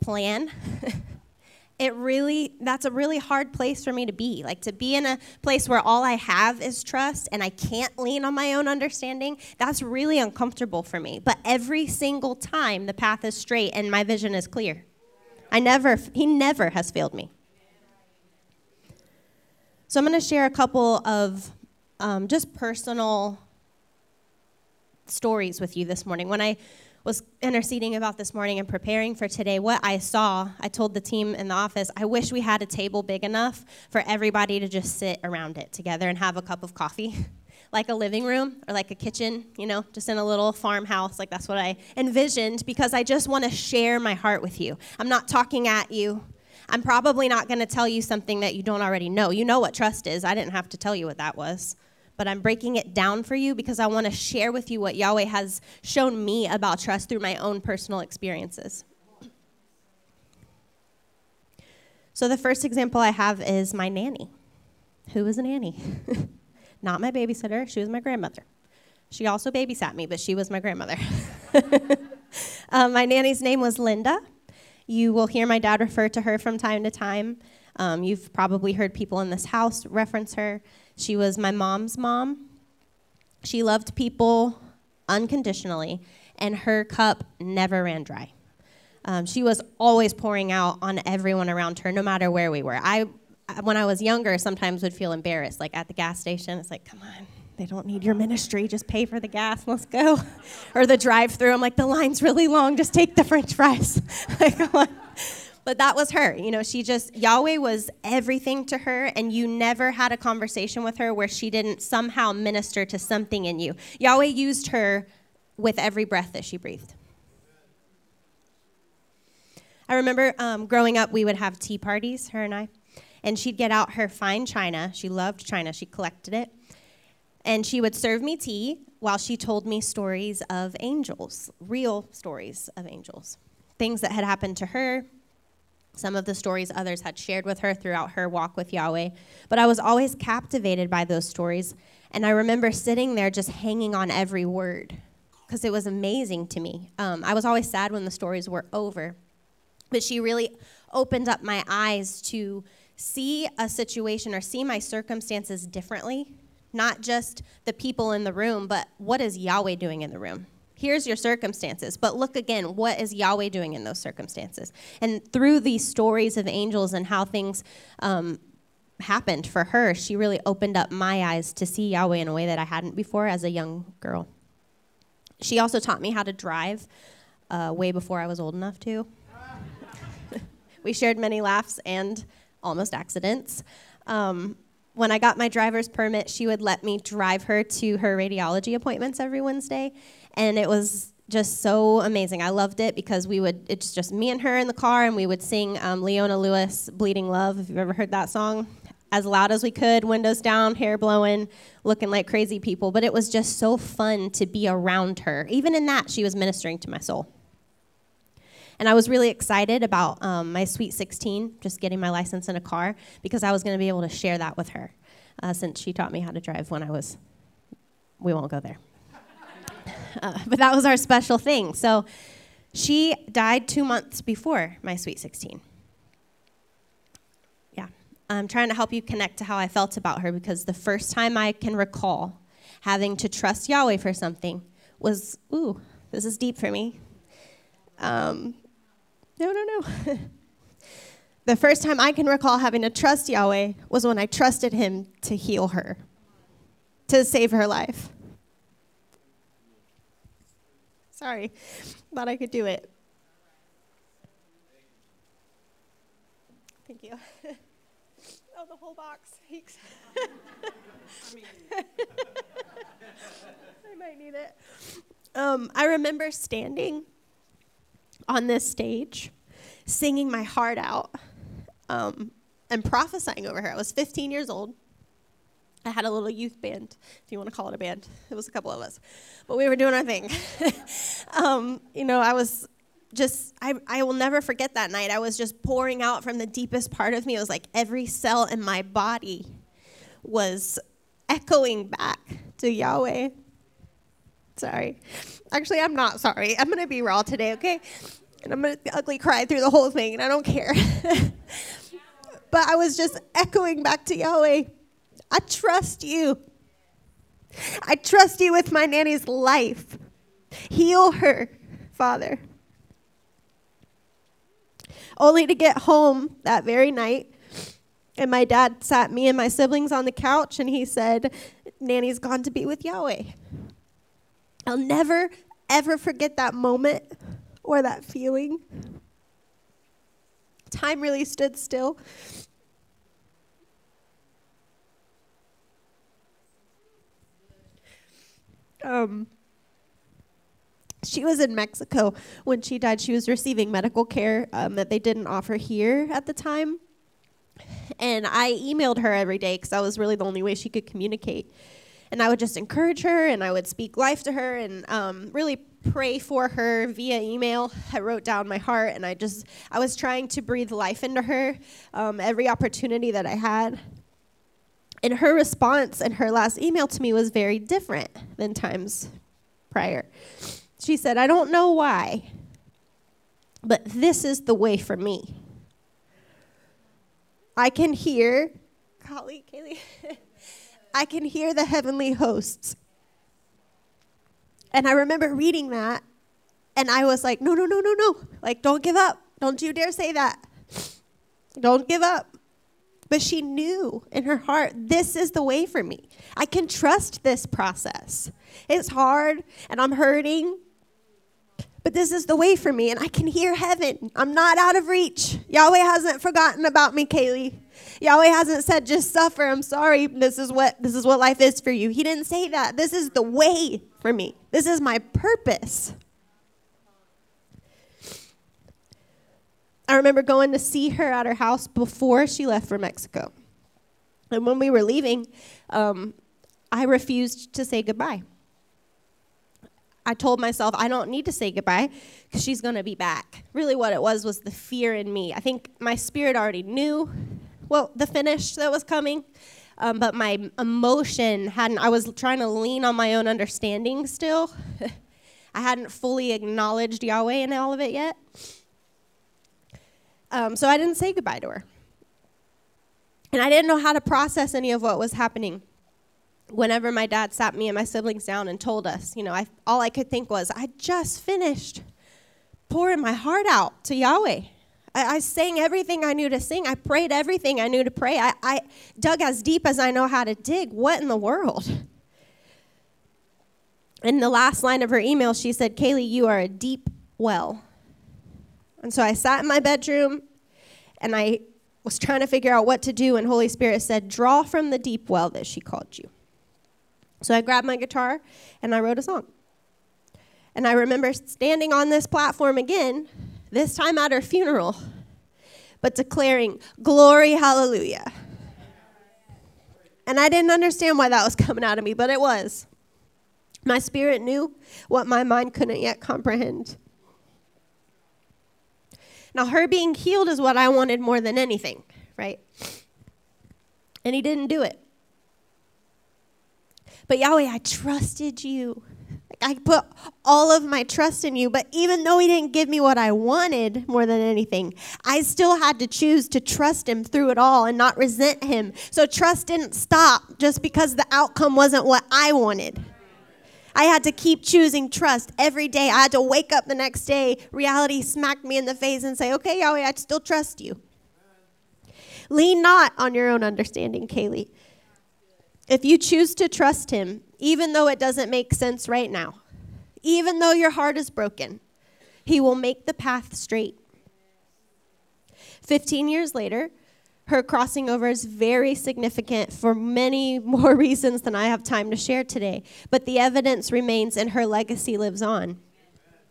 plan, it really that's a really hard place for me to be like to be in a place where all i have is trust and i can't lean on my own understanding that's really uncomfortable for me but every single time the path is straight and my vision is clear I never, he never has failed me. So I'm going to share a couple of um, just personal stories with you this morning. When I was interceding about this morning and preparing for today, what I saw, I told the team in the office, I wish we had a table big enough for everybody to just sit around it together and have a cup of coffee. like a living room or like a kitchen, you know, just in a little farmhouse. Like that's what I envisioned because I just want to share my heart with you. I'm not talking at you. I'm probably not going to tell you something that you don't already know. You know what trust is. I didn't have to tell you what that was. But I'm breaking it down for you because I want to share with you what Yahweh has shown me about trust through my own personal experiences. So, the first example I have is my nanny. Who was a nanny? Not my babysitter, she was my grandmother. She also babysat me, but she was my grandmother. um, my nanny's name was Linda. You will hear my dad refer to her from time to time. Um, you've probably heard people in this house reference her. She was my mom's mom. She loved people unconditionally, and her cup never ran dry. Um, she was always pouring out on everyone around her, no matter where we were. I when I was younger, sometimes would feel embarrassed. Like at the gas station, it's like, come on, they don't need your ministry. Just pay for the gas. Let's go. or the drive-through. I'm like, the line's really long. Just take the French fries. like, but that was her. You know, she just Yahweh was everything to her, and you never had a conversation with her where she didn't somehow minister to something in you. Yahweh used her with every breath that she breathed. I remember um, growing up, we would have tea parties, her and I, and she'd get out her fine china. She loved china, she collected it. And she would serve me tea while she told me stories of angels, real stories of angels, things that had happened to her, some of the stories others had shared with her throughout her walk with Yahweh. But I was always captivated by those stories. And I remember sitting there just hanging on every word because it was amazing to me. Um, I was always sad when the stories were over. But she really opened up my eyes to see a situation or see my circumstances differently, not just the people in the room, but what is Yahweh doing in the room? Here's your circumstances, but look again, what is Yahweh doing in those circumstances? And through these stories of angels and how things um, happened for her, she really opened up my eyes to see Yahweh in a way that I hadn't before as a young girl. She also taught me how to drive uh, way before I was old enough to. we shared many laughs and almost accidents. Um, when I got my driver's permit, she would let me drive her to her radiology appointments every Wednesday. And it was just so amazing. I loved it because we would, it's just me and her in the car, and we would sing um, Leona Lewis, Bleeding Love, if you've ever heard that song, as loud as we could, windows down, hair blowing, looking like crazy people. But it was just so fun to be around her. Even in that, she was ministering to my soul. And I was really excited about um, my Sweet 16, just getting my license in a car, because I was going to be able to share that with her, uh, since she taught me how to drive when I was. We won't go there. Uh, but that was our special thing. So she died two months before my Sweet 16. Yeah. I'm trying to help you connect to how I felt about her because the first time I can recall having to trust Yahweh for something was, ooh, this is deep for me. Um, no, no, no. the first time I can recall having to trust Yahweh was when I trusted Him to heal her, to save her life. Sorry, thought I could do it. Thank you. oh, the whole box. I might need it. Um, I remember standing on this stage, singing my heart out, um, and prophesying over her. I was 15 years old. I had a little youth band, if you want to call it a band. It was a couple of us, but we were doing our thing. um, you know, I was just, I, I will never forget that night. I was just pouring out from the deepest part of me. It was like every cell in my body was echoing back to Yahweh. Sorry. Actually, I'm not sorry. I'm going to be raw today, okay? And I'm going to ugly cry through the whole thing, and I don't care. but I was just echoing back to Yahweh. I trust you. I trust you with my nanny's life. Heal her, Father. Only to get home that very night, and my dad sat me and my siblings on the couch, and he said, Nanny's gone to be with Yahweh. I'll never, ever forget that moment or that feeling. Time really stood still. Um, she was in Mexico when she died. She was receiving medical care um, that they didn't offer here at the time. And I emailed her every day because that was really the only way she could communicate. And I would just encourage her and I would speak life to her and um, really pray for her via email. I wrote down my heart and I just, I was trying to breathe life into her um, every opportunity that I had. And her response in her last email to me was very different than times prior. She said, I don't know why, but this is the way for me. I can hear, Kali, Kaylee, I can hear the heavenly hosts. And I remember reading that, and I was like, no, no, no, no, no. Like, don't give up. Don't you dare say that. Don't give up. But she knew in her heart, this is the way for me. I can trust this process. It's hard and I'm hurting, but this is the way for me and I can hear heaven. I'm not out of reach. Yahweh hasn't forgotten about me, Kaylee. Yahweh hasn't said just suffer. I'm sorry. This is what this is what life is for you. He didn't say that. This is the way for me. This is my purpose. I remember going to see her at her house before she left for Mexico. And when we were leaving, um, I refused to say goodbye. I told myself I don't need to say goodbye because she's going to be back. Really, what it was was the fear in me. I think my spirit already knew well the finish that was coming, um, but my emotion hadn't. I was trying to lean on my own understanding still. I hadn't fully acknowledged Yahweh in all of it yet. Um, so I didn't say goodbye to her. And I didn't know how to process any of what was happening. Whenever my dad sat me and my siblings down and told us, you know, I, all I could think was, I just finished pouring my heart out to Yahweh. I, I sang everything I knew to sing. I prayed everything I knew to pray. I, I dug as deep as I know how to dig. What in the world? In the last line of her email, she said, Kaylee, you are a deep well. And so I sat in my bedroom and I was trying to figure out what to do, and Holy Spirit said, Draw from the deep well that she called you. So I grabbed my guitar and I wrote a song. And I remember standing on this platform again, this time at her funeral, but declaring, Glory, hallelujah. And I didn't understand why that was coming out of me, but it was. My spirit knew what my mind couldn't yet comprehend. Now, her being healed is what I wanted more than anything, right? And he didn't do it. But Yahweh, I trusted you. I put all of my trust in you, but even though he didn't give me what I wanted more than anything, I still had to choose to trust him through it all and not resent him. So trust didn't stop just because the outcome wasn't what I wanted. I had to keep choosing trust every day. I had to wake up the next day, reality smacked me in the face and say, okay, Yahweh, I still trust you. Lean not on your own understanding, Kaylee. If you choose to trust him, even though it doesn't make sense right now, even though your heart is broken, he will make the path straight. 15 years later, her crossing over is very significant for many more reasons than I have time to share today, but the evidence remains and her legacy lives on.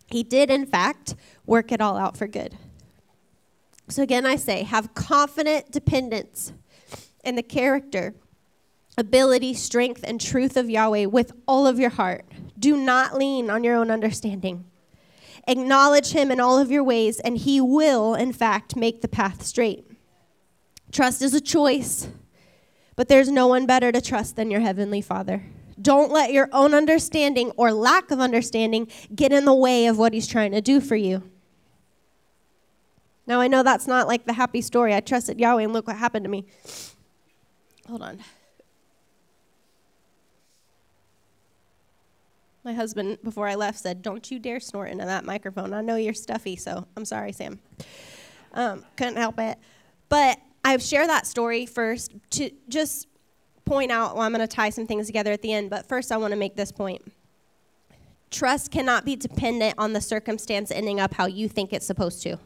He did, in fact, work it all out for good. So, again, I say, have confident dependence in the character, ability, strength, and truth of Yahweh with all of your heart. Do not lean on your own understanding. Acknowledge Him in all of your ways, and He will, in fact, make the path straight. Trust is a choice, but there's no one better to trust than your Heavenly Father. Don't let your own understanding or lack of understanding get in the way of what He's trying to do for you. Now, I know that's not like the happy story. I trusted Yahweh, and look what happened to me. Hold on. My husband, before I left, said, Don't you dare snort into that microphone. I know you're stuffy, so I'm sorry, Sam. Um, couldn't help it. But I share that story first to just point out, well, I'm going to tie some things together at the end, but first I want to make this point. Trust cannot be dependent on the circumstance ending up how you think it's supposed to.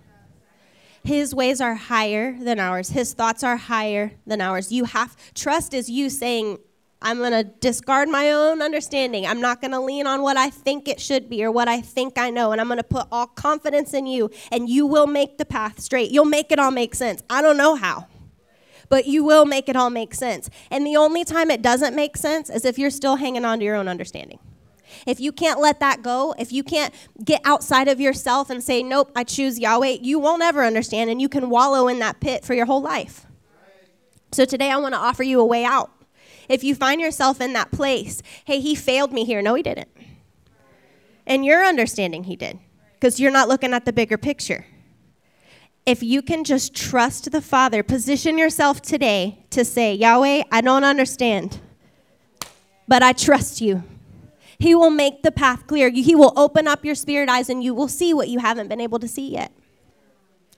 His ways are higher than ours. His thoughts are higher than ours. You have trust is you saying, I'm going to discard my own understanding. I'm not going to lean on what I think it should be or what I think I know. And I'm going to put all confidence in you, and you will make the path straight. You'll make it all make sense. I don't know how, but you will make it all make sense. And the only time it doesn't make sense is if you're still hanging on to your own understanding. If you can't let that go, if you can't get outside of yourself and say, Nope, I choose Yahweh, you won't ever understand, and you can wallow in that pit for your whole life. So today I want to offer you a way out. If you find yourself in that place, hey, he failed me here. No, he didn't. And you're understanding he did because you're not looking at the bigger picture. If you can just trust the Father, position yourself today to say, Yahweh, I don't understand, but I trust you. He will make the path clear. He will open up your spirit eyes and you will see what you haven't been able to see yet.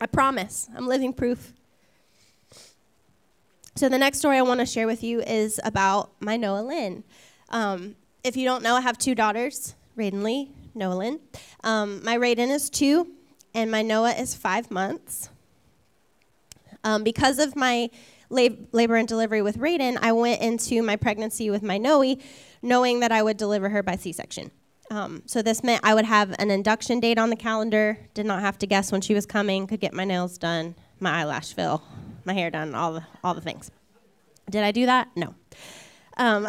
I promise. I'm living proof. So, the next story I want to share with you is about my Noah Lynn. Um, if you don't know, I have two daughters, Raiden Lee, Noah Lynn. Um, my Raiden is two, and my Noah is five months. Um, because of my lab- labor and delivery with Raiden, I went into my pregnancy with my Noe knowing that I would deliver her by C section. Um, so this meant I would have an induction date on the calendar, did not have to guess when she was coming, could get my nails done, my eyelash fill, my hair done, all the, all the things. Did I do that? No. Um,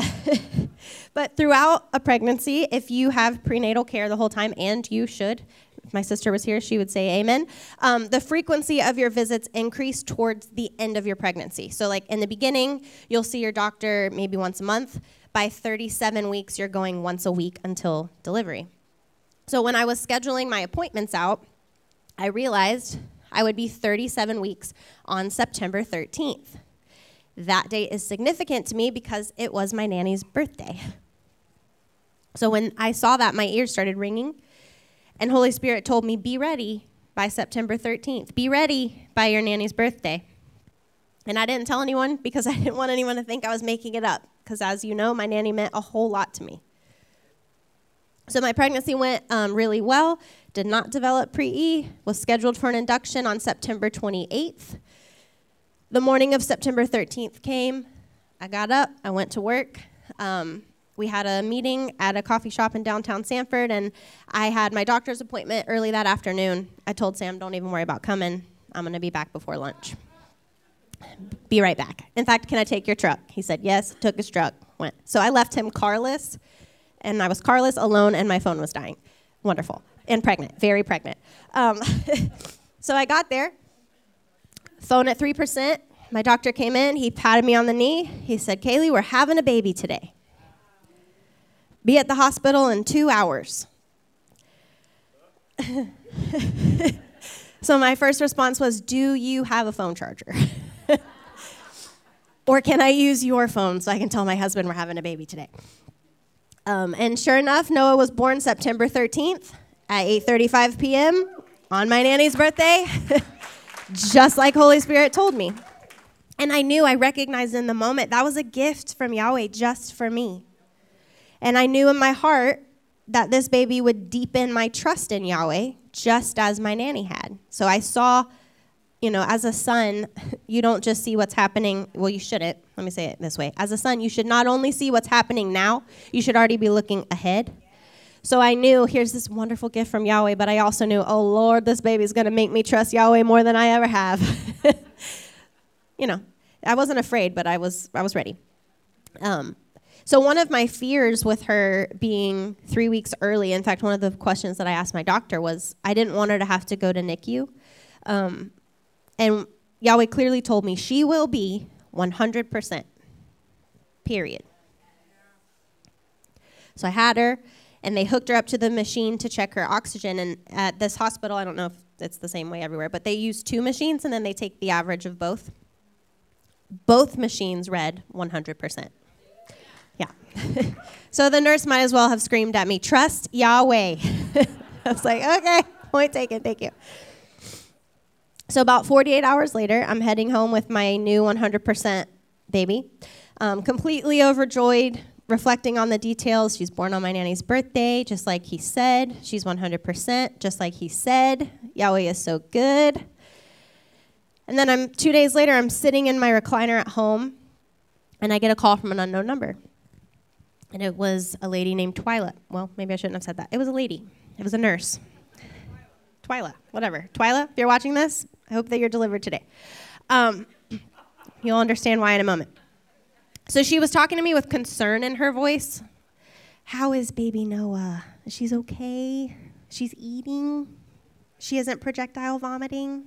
but throughout a pregnancy, if you have prenatal care the whole time, and you should, if my sister was here, she would say amen. Um, the frequency of your visits increase towards the end of your pregnancy. So, like in the beginning, you'll see your doctor maybe once a month. By 37 weeks, you're going once a week until delivery. So, when I was scheduling my appointments out, I realized I would be 37 weeks on September 13th. That date is significant to me because it was my nanny's birthday. So when I saw that, my ears started ringing, and Holy Spirit told me, Be ready by September 13th. Be ready by your nanny's birthday. And I didn't tell anyone because I didn't want anyone to think I was making it up, because as you know, my nanny meant a whole lot to me. So my pregnancy went um, really well, did not develop pre E, was scheduled for an induction on September 28th. The morning of September 13th came. I got up, I went to work. Um, we had a meeting at a coffee shop in downtown Sanford, and I had my doctor's appointment early that afternoon. I told Sam, don't even worry about coming. I'm going to be back before lunch. Be right back. In fact, can I take your truck? He said, yes, took his truck, went. So I left him carless, and I was carless, alone, and my phone was dying. Wonderful. And pregnant, very pregnant. Um, so I got there, phone at 3%. My doctor came in, he patted me on the knee. He said, Kaylee, we're having a baby today. Be at the hospital in two hours. so my first response was, Do you have a phone charger? or can I use your phone so I can tell my husband we're having a baby today? Um, and sure enough, Noah was born September 13th at 8:35 p.m. on my nanny's birthday, just like Holy Spirit told me. And I knew, I recognized in the moment that was a gift from Yahweh just for me. And I knew in my heart that this baby would deepen my trust in Yahweh, just as my nanny had. So I saw, you know, as a son, you don't just see what's happening. Well, you shouldn't. Let me say it this way. As a son, you should not only see what's happening now, you should already be looking ahead. So I knew here's this wonderful gift from Yahweh, but I also knew, oh Lord, this baby's going to make me trust Yahweh more than I ever have. you know, I wasn't afraid, but I was I was ready. Um, so one of my fears with her being three weeks early, in fact, one of the questions that I asked my doctor was, I didn't want her to have to go to NICU, um, and Yahweh clearly told me she will be 100%. Period. So I had her and they hooked her up to the machine to check her oxygen. And at this hospital, I don't know if it's the same way everywhere, but they use two machines and then they take the average of both. Both machines read 100%. Yeah. so the nurse might as well have screamed at me, Trust Yahweh. I was like, Okay, point taken, thank you. So about 48 hours later, I'm heading home with my new 100% baby. Um, completely overjoyed, reflecting on the details. She's born on my nanny's birthday, just like he said. She's 100%, just like he said. Yahweh is so good. And then I'm two days later, I'm sitting in my recliner at home, and I get a call from an unknown number. And it was a lady named Twyla. Well, maybe I shouldn't have said that. It was a lady. It was a nurse. Twyla, whatever. Twyla, if you're watching this, I hope that you're delivered today. Um, you'll understand why in a moment. So she was talking to me with concern in her voice. How is baby Noah? She's okay. She's eating. She isn't projectile vomiting.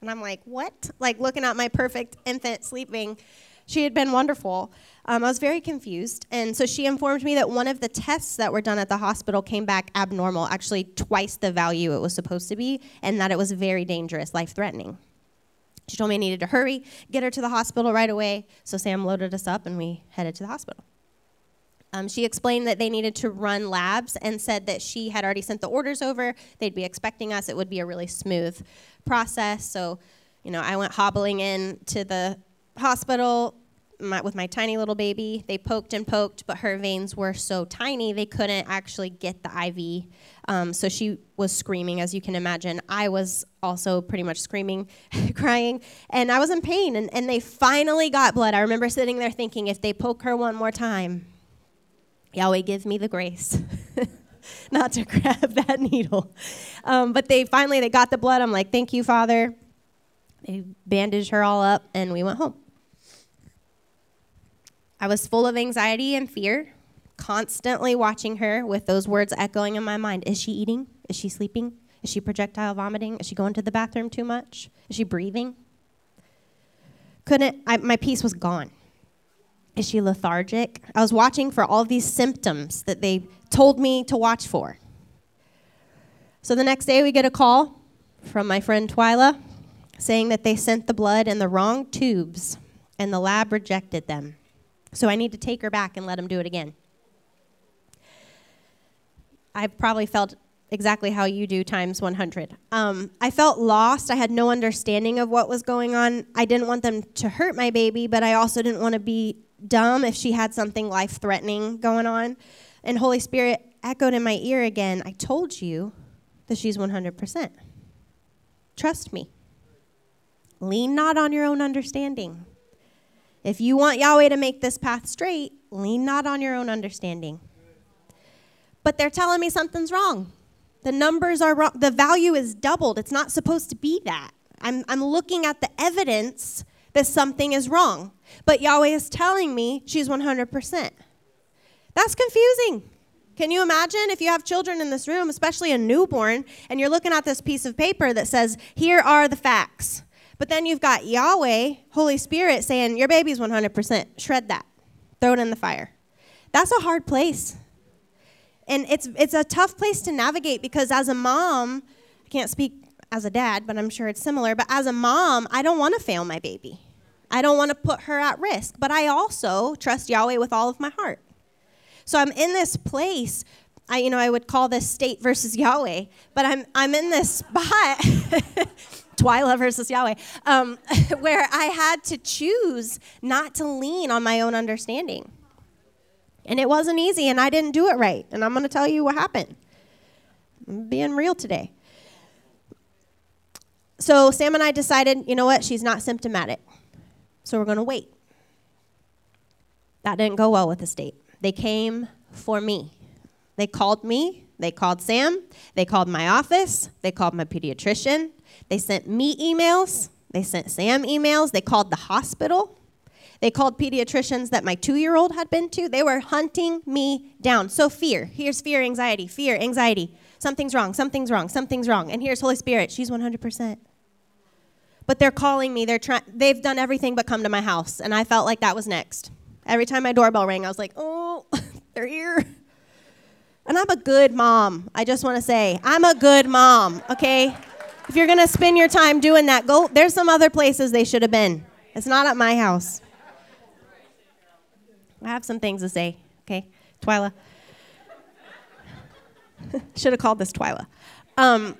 And I'm like, what? Like looking at my perfect infant sleeping. She had been wonderful. Um, I was very confused. And so she informed me that one of the tests that were done at the hospital came back abnormal, actually twice the value it was supposed to be, and that it was very dangerous, life threatening. She told me I needed to hurry, get her to the hospital right away. So Sam loaded us up and we headed to the hospital. Um, she explained that they needed to run labs and said that she had already sent the orders over. They'd be expecting us. It would be a really smooth process. So, you know, I went hobbling in to the hospital my, with my tiny little baby. They poked and poked, but her veins were so tiny they couldn't actually get the IV. Um, so she was screaming, as you can imagine. I was also pretty much screaming, crying, and I was in pain. And, and they finally got blood. I remember sitting there thinking, if they poke her one more time, Yahweh, give me the grace. not to grab that needle. Um, but they finally they got the blood. I'm like, thank you, Father. They bandaged her all up, and we went home. I was full of anxiety and fear, constantly watching her with those words echoing in my mind. Is she eating? Is she sleeping? Is she projectile vomiting? Is she going to the bathroom too much? Is she breathing? Couldn't, I, my peace was gone. Is she lethargic? I was watching for all these symptoms that they told me to watch for. So the next day, we get a call from my friend Twyla saying that they sent the blood in the wrong tubes and the lab rejected them. So I need to take her back and let him do it again. I probably felt exactly how you do times 100. Um, I felt lost. I had no understanding of what was going on. I didn't want them to hurt my baby, but I also didn't want to be dumb if she had something life threatening going on. And Holy Spirit echoed in my ear again I told you that she's 100%. Trust me. Lean not on your own understanding. If you want Yahweh to make this path straight, lean not on your own understanding. But they're telling me something's wrong. The numbers are wrong. The value is doubled. It's not supposed to be that. I'm, I'm looking at the evidence that something is wrong. But Yahweh is telling me she's 100%. That's confusing. Can you imagine if you have children in this room, especially a newborn, and you're looking at this piece of paper that says, Here are the facts. But then you've got Yahweh, Holy Spirit, saying, Your baby's 100%. Shred that, throw it in the fire. That's a hard place. And it's, it's a tough place to navigate because as a mom, I can't speak as a dad, but I'm sure it's similar. But as a mom, I don't want to fail my baby. I don't want to put her at risk. But I also trust Yahweh with all of my heart. So I'm in this place. I, you know, I would call this state versus Yahweh, but I'm, I'm in this spot, Twyla versus Yahweh, um, where I had to choose not to lean on my own understanding. And it wasn't easy, and I didn't do it right. And I'm going to tell you what happened. I'm being real today. So Sam and I decided, you know what, she's not symptomatic. So we're going to wait. That didn't go well with the state. They came for me. They called me, they called Sam, they called my office, they called my pediatrician, they sent me emails, they sent Sam emails, they called the hospital. They called pediatricians that my two year old had been to. They were hunting me down. So, fear. Here's fear, anxiety, fear, anxiety. Something's wrong, something's wrong, something's wrong. And here's Holy Spirit. She's 100%. But they're calling me. They're trying. They've done everything but come to my house, and I felt like that was next. Every time my doorbell rang, I was like, "Oh, they're here." And I'm a good mom. I just want to say, I'm a good mom. Okay, if you're gonna spend your time doing that, go. There's some other places they should have been. It's not at my house. I have some things to say. Okay, Twyla. should have called this Twyla. Um,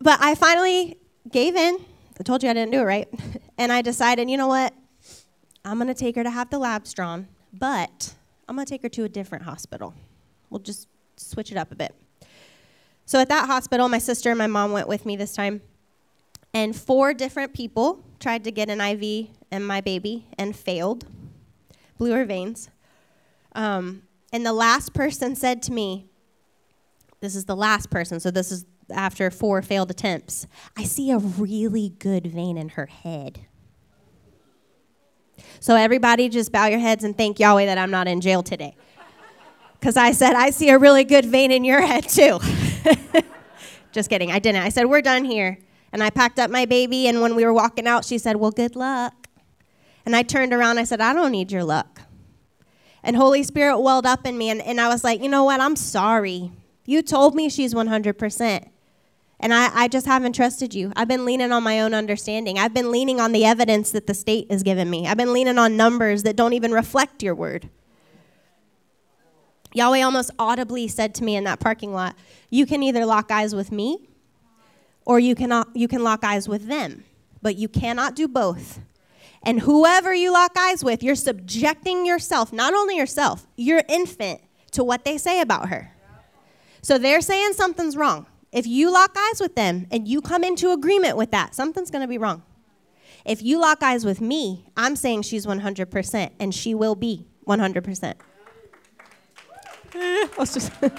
but I finally gave in. I told you I didn't do it right. and I decided, you know what? I'm going to take her to have the labs drawn, but I'm going to take her to a different hospital. We'll just switch it up a bit. So at that hospital, my sister and my mom went with me this time. And four different people tried to get an IV in my baby and failed, blew her veins. Um, and the last person said to me, This is the last person, so this is after four failed attempts. I see a really good vein in her head. So, everybody, just bow your heads and thank Yahweh that I'm not in jail today. Because I said, I see a really good vein in your head, too. just kidding, I didn't. I said, We're done here. And I packed up my baby, and when we were walking out, she said, Well, good luck. And I turned around, I said, I don't need your luck. And Holy Spirit welled up in me, and, and I was like, You know what? I'm sorry. You told me she's 100%. And I, I just haven't trusted you. I've been leaning on my own understanding. I've been leaning on the evidence that the state has given me. I've been leaning on numbers that don't even reflect your word. Yahweh almost audibly said to me in that parking lot, You can either lock eyes with me or you, cannot, you can lock eyes with them, but you cannot do both. And whoever you lock eyes with, you're subjecting yourself, not only yourself, your infant, to what they say about her. So they're saying something's wrong. If you lock eyes with them and you come into agreement with that, something's going to be wrong. If you lock eyes with me, I'm saying she's 100%, and she will be 100%.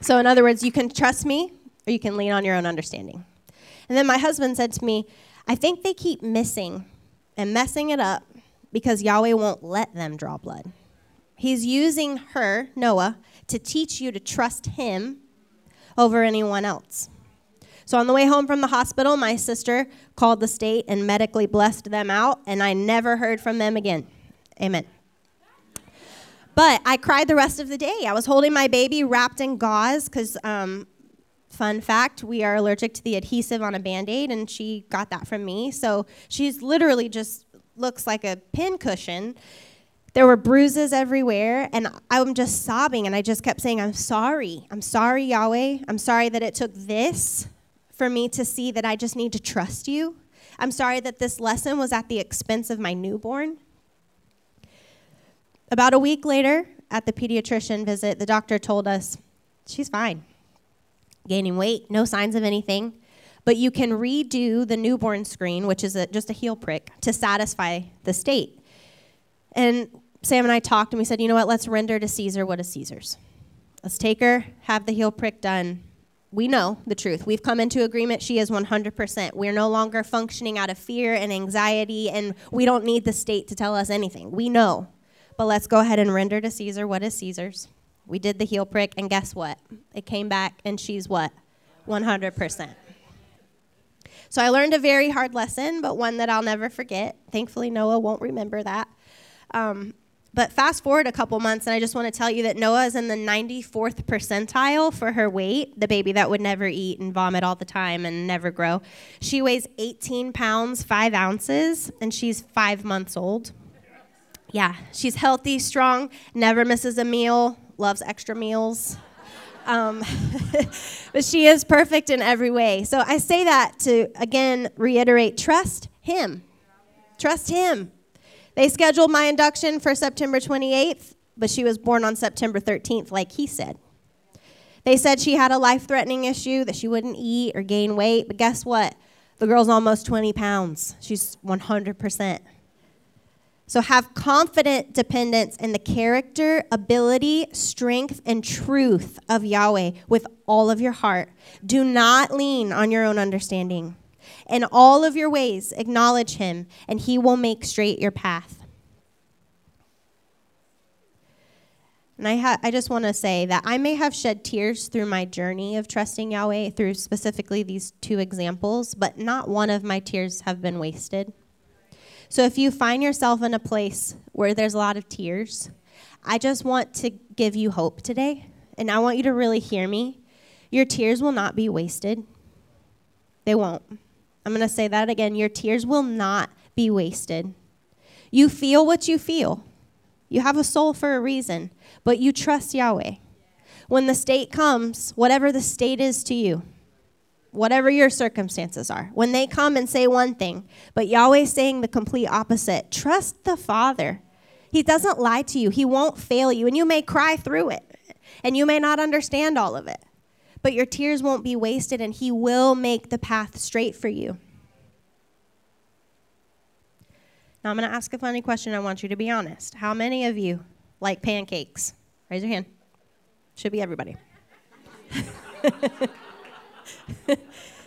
So, in other words, you can trust me or you can lean on your own understanding. And then my husband said to me, I think they keep missing and messing it up because Yahweh won't let them draw blood. He's using her, Noah, to teach you to trust him over anyone else. So on the way home from the hospital, my sister called the state and medically blessed them out, and I never heard from them again. Amen. But I cried the rest of the day. I was holding my baby wrapped in gauze because, um, fun fact, we are allergic to the adhesive on a band aid, and she got that from me. So she's literally just looks like a pin cushion. There were bruises everywhere, and I'm just sobbing, and I just kept saying, I'm sorry. I'm sorry, Yahweh. I'm sorry that it took this for me to see that I just need to trust you. I'm sorry that this lesson was at the expense of my newborn. About a week later, at the pediatrician visit, the doctor told us she's fine, gaining weight, no signs of anything. But you can redo the newborn screen, which is a, just a heel prick, to satisfy the state. And Sam and I talked and we said, you know what, let's render to Caesar what is Caesar's. Let's take her, have the heel prick done, we know the truth. We've come into agreement. She is 100%. We're no longer functioning out of fear and anxiety, and we don't need the state to tell us anything. We know. But let's go ahead and render to Caesar what is Caesar's. We did the heel prick, and guess what? It came back, and she's what? 100%. So I learned a very hard lesson, but one that I'll never forget. Thankfully, Noah won't remember that. Um, but fast forward a couple months, and I just want to tell you that Noah is in the 94th percentile for her weight, the baby that would never eat and vomit all the time and never grow. She weighs 18 pounds, 5 ounces, and she's five months old. Yeah, she's healthy, strong, never misses a meal, loves extra meals. Um, but she is perfect in every way. So I say that to, again, reiterate trust Him. Trust Him. They scheduled my induction for September 28th, but she was born on September 13th, like he said. They said she had a life threatening issue, that she wouldn't eat or gain weight, but guess what? The girl's almost 20 pounds. She's 100%. So have confident dependence in the character, ability, strength, and truth of Yahweh with all of your heart. Do not lean on your own understanding. In all of your ways, acknowledge him, and he will make straight your path. And I, ha- I just want to say that I may have shed tears through my journey of trusting Yahweh through specifically these two examples, but not one of my tears have been wasted. So if you find yourself in a place where there's a lot of tears, I just want to give you hope today, and I want you to really hear me. Your tears will not be wasted. They won't. I'm going to say that again. Your tears will not be wasted. You feel what you feel. You have a soul for a reason, but you trust Yahweh. When the state comes, whatever the state is to you, whatever your circumstances are, when they come and say one thing, but Yahweh's saying the complete opposite, trust the Father. He doesn't lie to you, He won't fail you, and you may cry through it, and you may not understand all of it but your tears won't be wasted, and He will make the path straight for you. Now, I'm going to ask a funny question. I want you to be honest. How many of you like pancakes? Raise your hand. Should be everybody.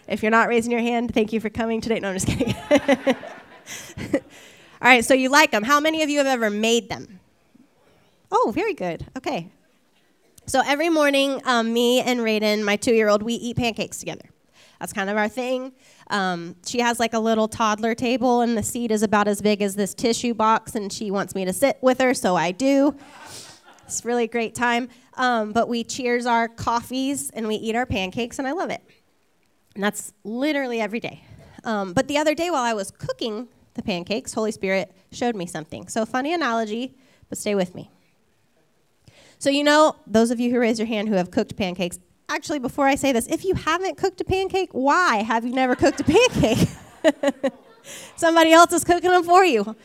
if you're not raising your hand, thank you for coming today. No, I'm just kidding. All right, so you like them. How many of you have ever made them? Oh, very good. Okay. So every morning, um, me and Raiden, my two year old, we eat pancakes together. That's kind of our thing. Um, she has like a little toddler table, and the seat is about as big as this tissue box, and she wants me to sit with her, so I do. It's really great time. Um, but we cheers our coffees and we eat our pancakes, and I love it. And that's literally every day. Um, but the other day, while I was cooking the pancakes, Holy Spirit showed me something. So, funny analogy, but stay with me. So, you know, those of you who raise your hand who have cooked pancakes, actually, before I say this, if you haven't cooked a pancake, why have you never cooked a pancake? Somebody else is cooking them for you.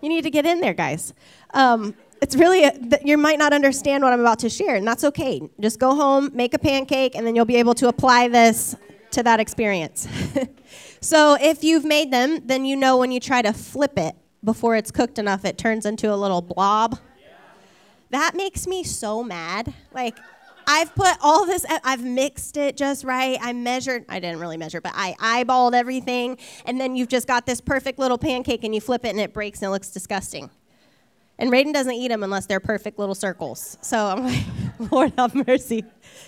You need to get in there, guys. Um, it's really, a, you might not understand what I'm about to share, and that's okay. Just go home, make a pancake, and then you'll be able to apply this to that experience. so, if you've made them, then you know when you try to flip it before it's cooked enough, it turns into a little blob that makes me so mad. Like, I've put all this, I've mixed it just right. I measured, I didn't really measure, but I eyeballed everything. And then you've just got this perfect little pancake and you flip it and it breaks and it looks disgusting. And Raiden doesn't eat them unless they're perfect little circles. So I'm like, Lord have mercy.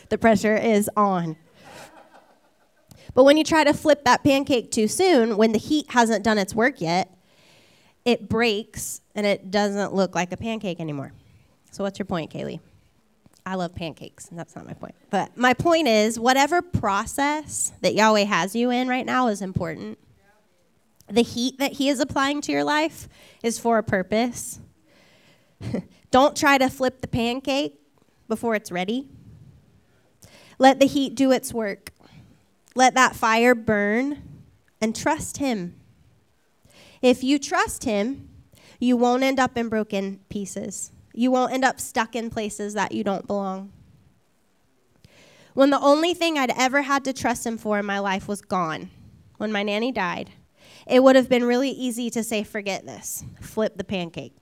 The pressure is on. But when you try to flip that pancake too soon, when the heat hasn't done its work yet, it breaks and it doesn't look like a pancake anymore. So, what's your point, Kaylee? I love pancakes, and that's not my point. But my point is, whatever process that Yahweh has you in right now is important. The heat that He is applying to your life is for a purpose. Don't try to flip the pancake before it's ready. Let the heat do its work. Let that fire burn and trust Him. If you trust Him, you won't end up in broken pieces. You won't end up stuck in places that you don't belong. When the only thing I'd ever had to trust Him for in my life was gone, when my nanny died, it would have been really easy to say, forget this, flip the pancake.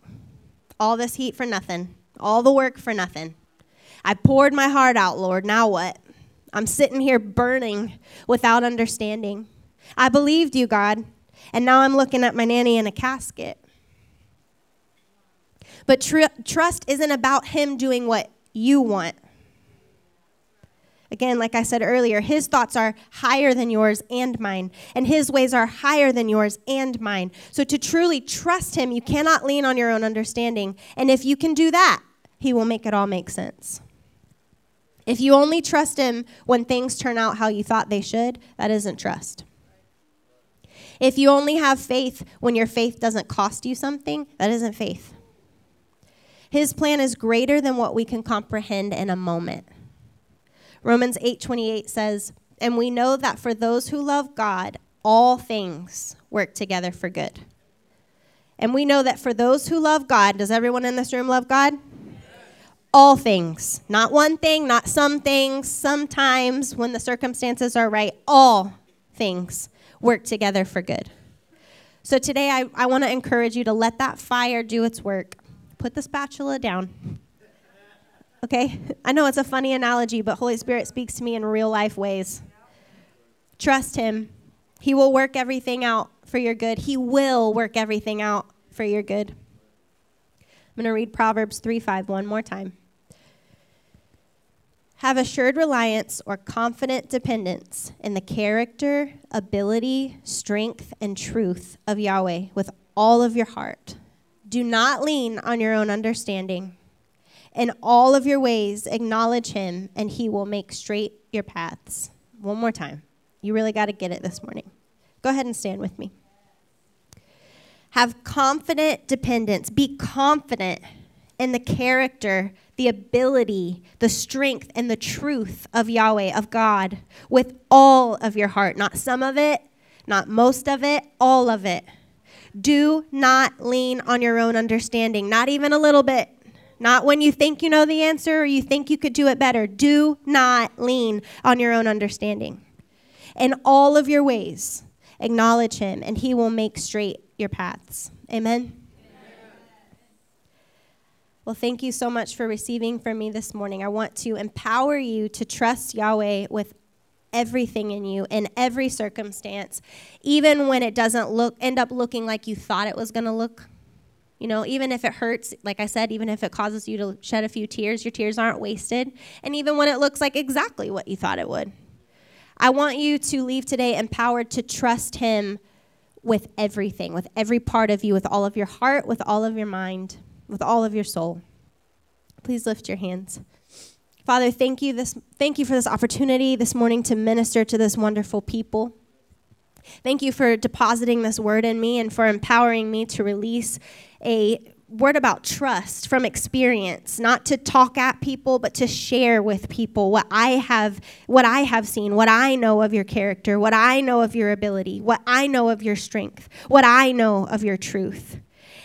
All this heat for nothing, all the work for nothing. I poured my heart out, Lord. Now what? I'm sitting here burning without understanding. I believed you, God, and now I'm looking at my nanny in a casket. But tr- trust isn't about him doing what you want. Again, like I said earlier, his thoughts are higher than yours and mine, and his ways are higher than yours and mine. So to truly trust him, you cannot lean on your own understanding. And if you can do that, he will make it all make sense. If you only trust Him when things turn out how you thought they should, that isn't trust. If you only have faith when your faith doesn't cost you something, that isn't faith. His plan is greater than what we can comprehend in a moment. Romans 8:28 says, "And we know that for those who love God, all things work together for good." And we know that for those who love God, does everyone in this room love God? All things, not one thing, not some things, sometimes when the circumstances are right, all things work together for good. So today I, I want to encourage you to let that fire do its work. Put the spatula down. Okay? I know it's a funny analogy, but Holy Spirit speaks to me in real life ways. Trust Him. He will work everything out for your good. He will work everything out for your good. I'm going to read Proverbs 3 5 one more time. Have assured reliance or confident dependence in the character, ability, strength, and truth of Yahweh with all of your heart. Do not lean on your own understanding. In all of your ways, acknowledge him, and he will make straight your paths. One more time. You really got to get it this morning. Go ahead and stand with me. Have confident dependence. Be confident in the character, the ability, the strength, and the truth of Yahweh, of God, with all of your heart. Not some of it, not most of it, all of it. Do not lean on your own understanding, not even a little bit. Not when you think you know the answer or you think you could do it better. Do not lean on your own understanding. In all of your ways, acknowledge Him, and He will make straight your paths. Amen. Well, thank you so much for receiving from me this morning. I want to empower you to trust Yahweh with everything in you in every circumstance, even when it doesn't look end up looking like you thought it was going to look. You know, even if it hurts, like I said, even if it causes you to shed a few tears, your tears aren't wasted. And even when it looks like exactly what you thought it would. I want you to leave today empowered to trust Him with everything, with every part of you, with all of your heart, with all of your mind with all of your soul. Please lift your hands. Father, thank you this thank you for this opportunity this morning to minister to this wonderful people. Thank you for depositing this word in me and for empowering me to release a word about trust from experience, not to talk at people, but to share with people what I have what I have seen, what I know of your character, what I know of your ability, what I know of your strength, what I know of your truth.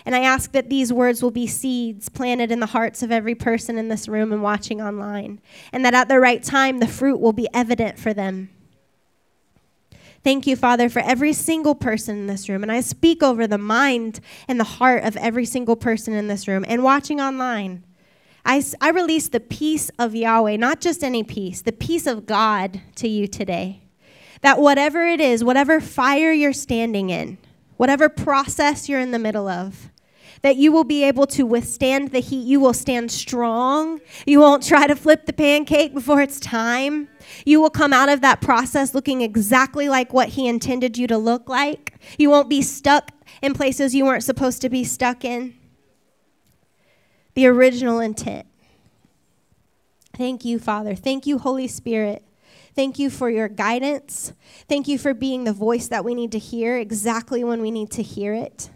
And I ask that these words will be seeds planted in the hearts of every person in this room and watching online, and that at the right time, the fruit will be evident for them. Thank you, Father, for every single person in this room. And I speak over the mind and the heart of every single person in this room and watching online. I release the peace of Yahweh, not just any peace, the peace of God to you today. That whatever it is, whatever fire you're standing in, whatever process you're in the middle of, that you will be able to withstand the heat. You will stand strong. You won't try to flip the pancake before it's time. You will come out of that process looking exactly like what He intended you to look like. You won't be stuck in places you weren't supposed to be stuck in. The original intent. Thank you, Father. Thank you, Holy Spirit. Thank you for your guidance. Thank you for being the voice that we need to hear exactly when we need to hear it.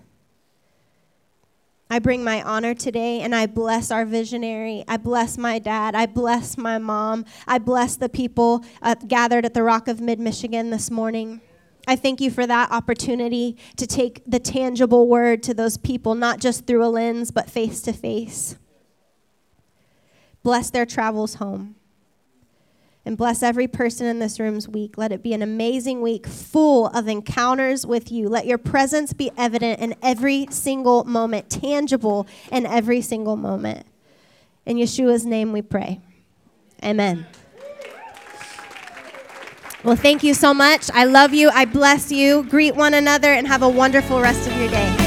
I bring my honor today and I bless our visionary. I bless my dad. I bless my mom. I bless the people uh, gathered at the Rock of Mid Michigan this morning. I thank you for that opportunity to take the tangible word to those people, not just through a lens, but face to face. Bless their travels home. And bless every person in this room's week. Let it be an amazing week full of encounters with you. Let your presence be evident in every single moment, tangible in every single moment. In Yeshua's name we pray. Amen. Well, thank you so much. I love you. I bless you. Greet one another and have a wonderful rest of your day.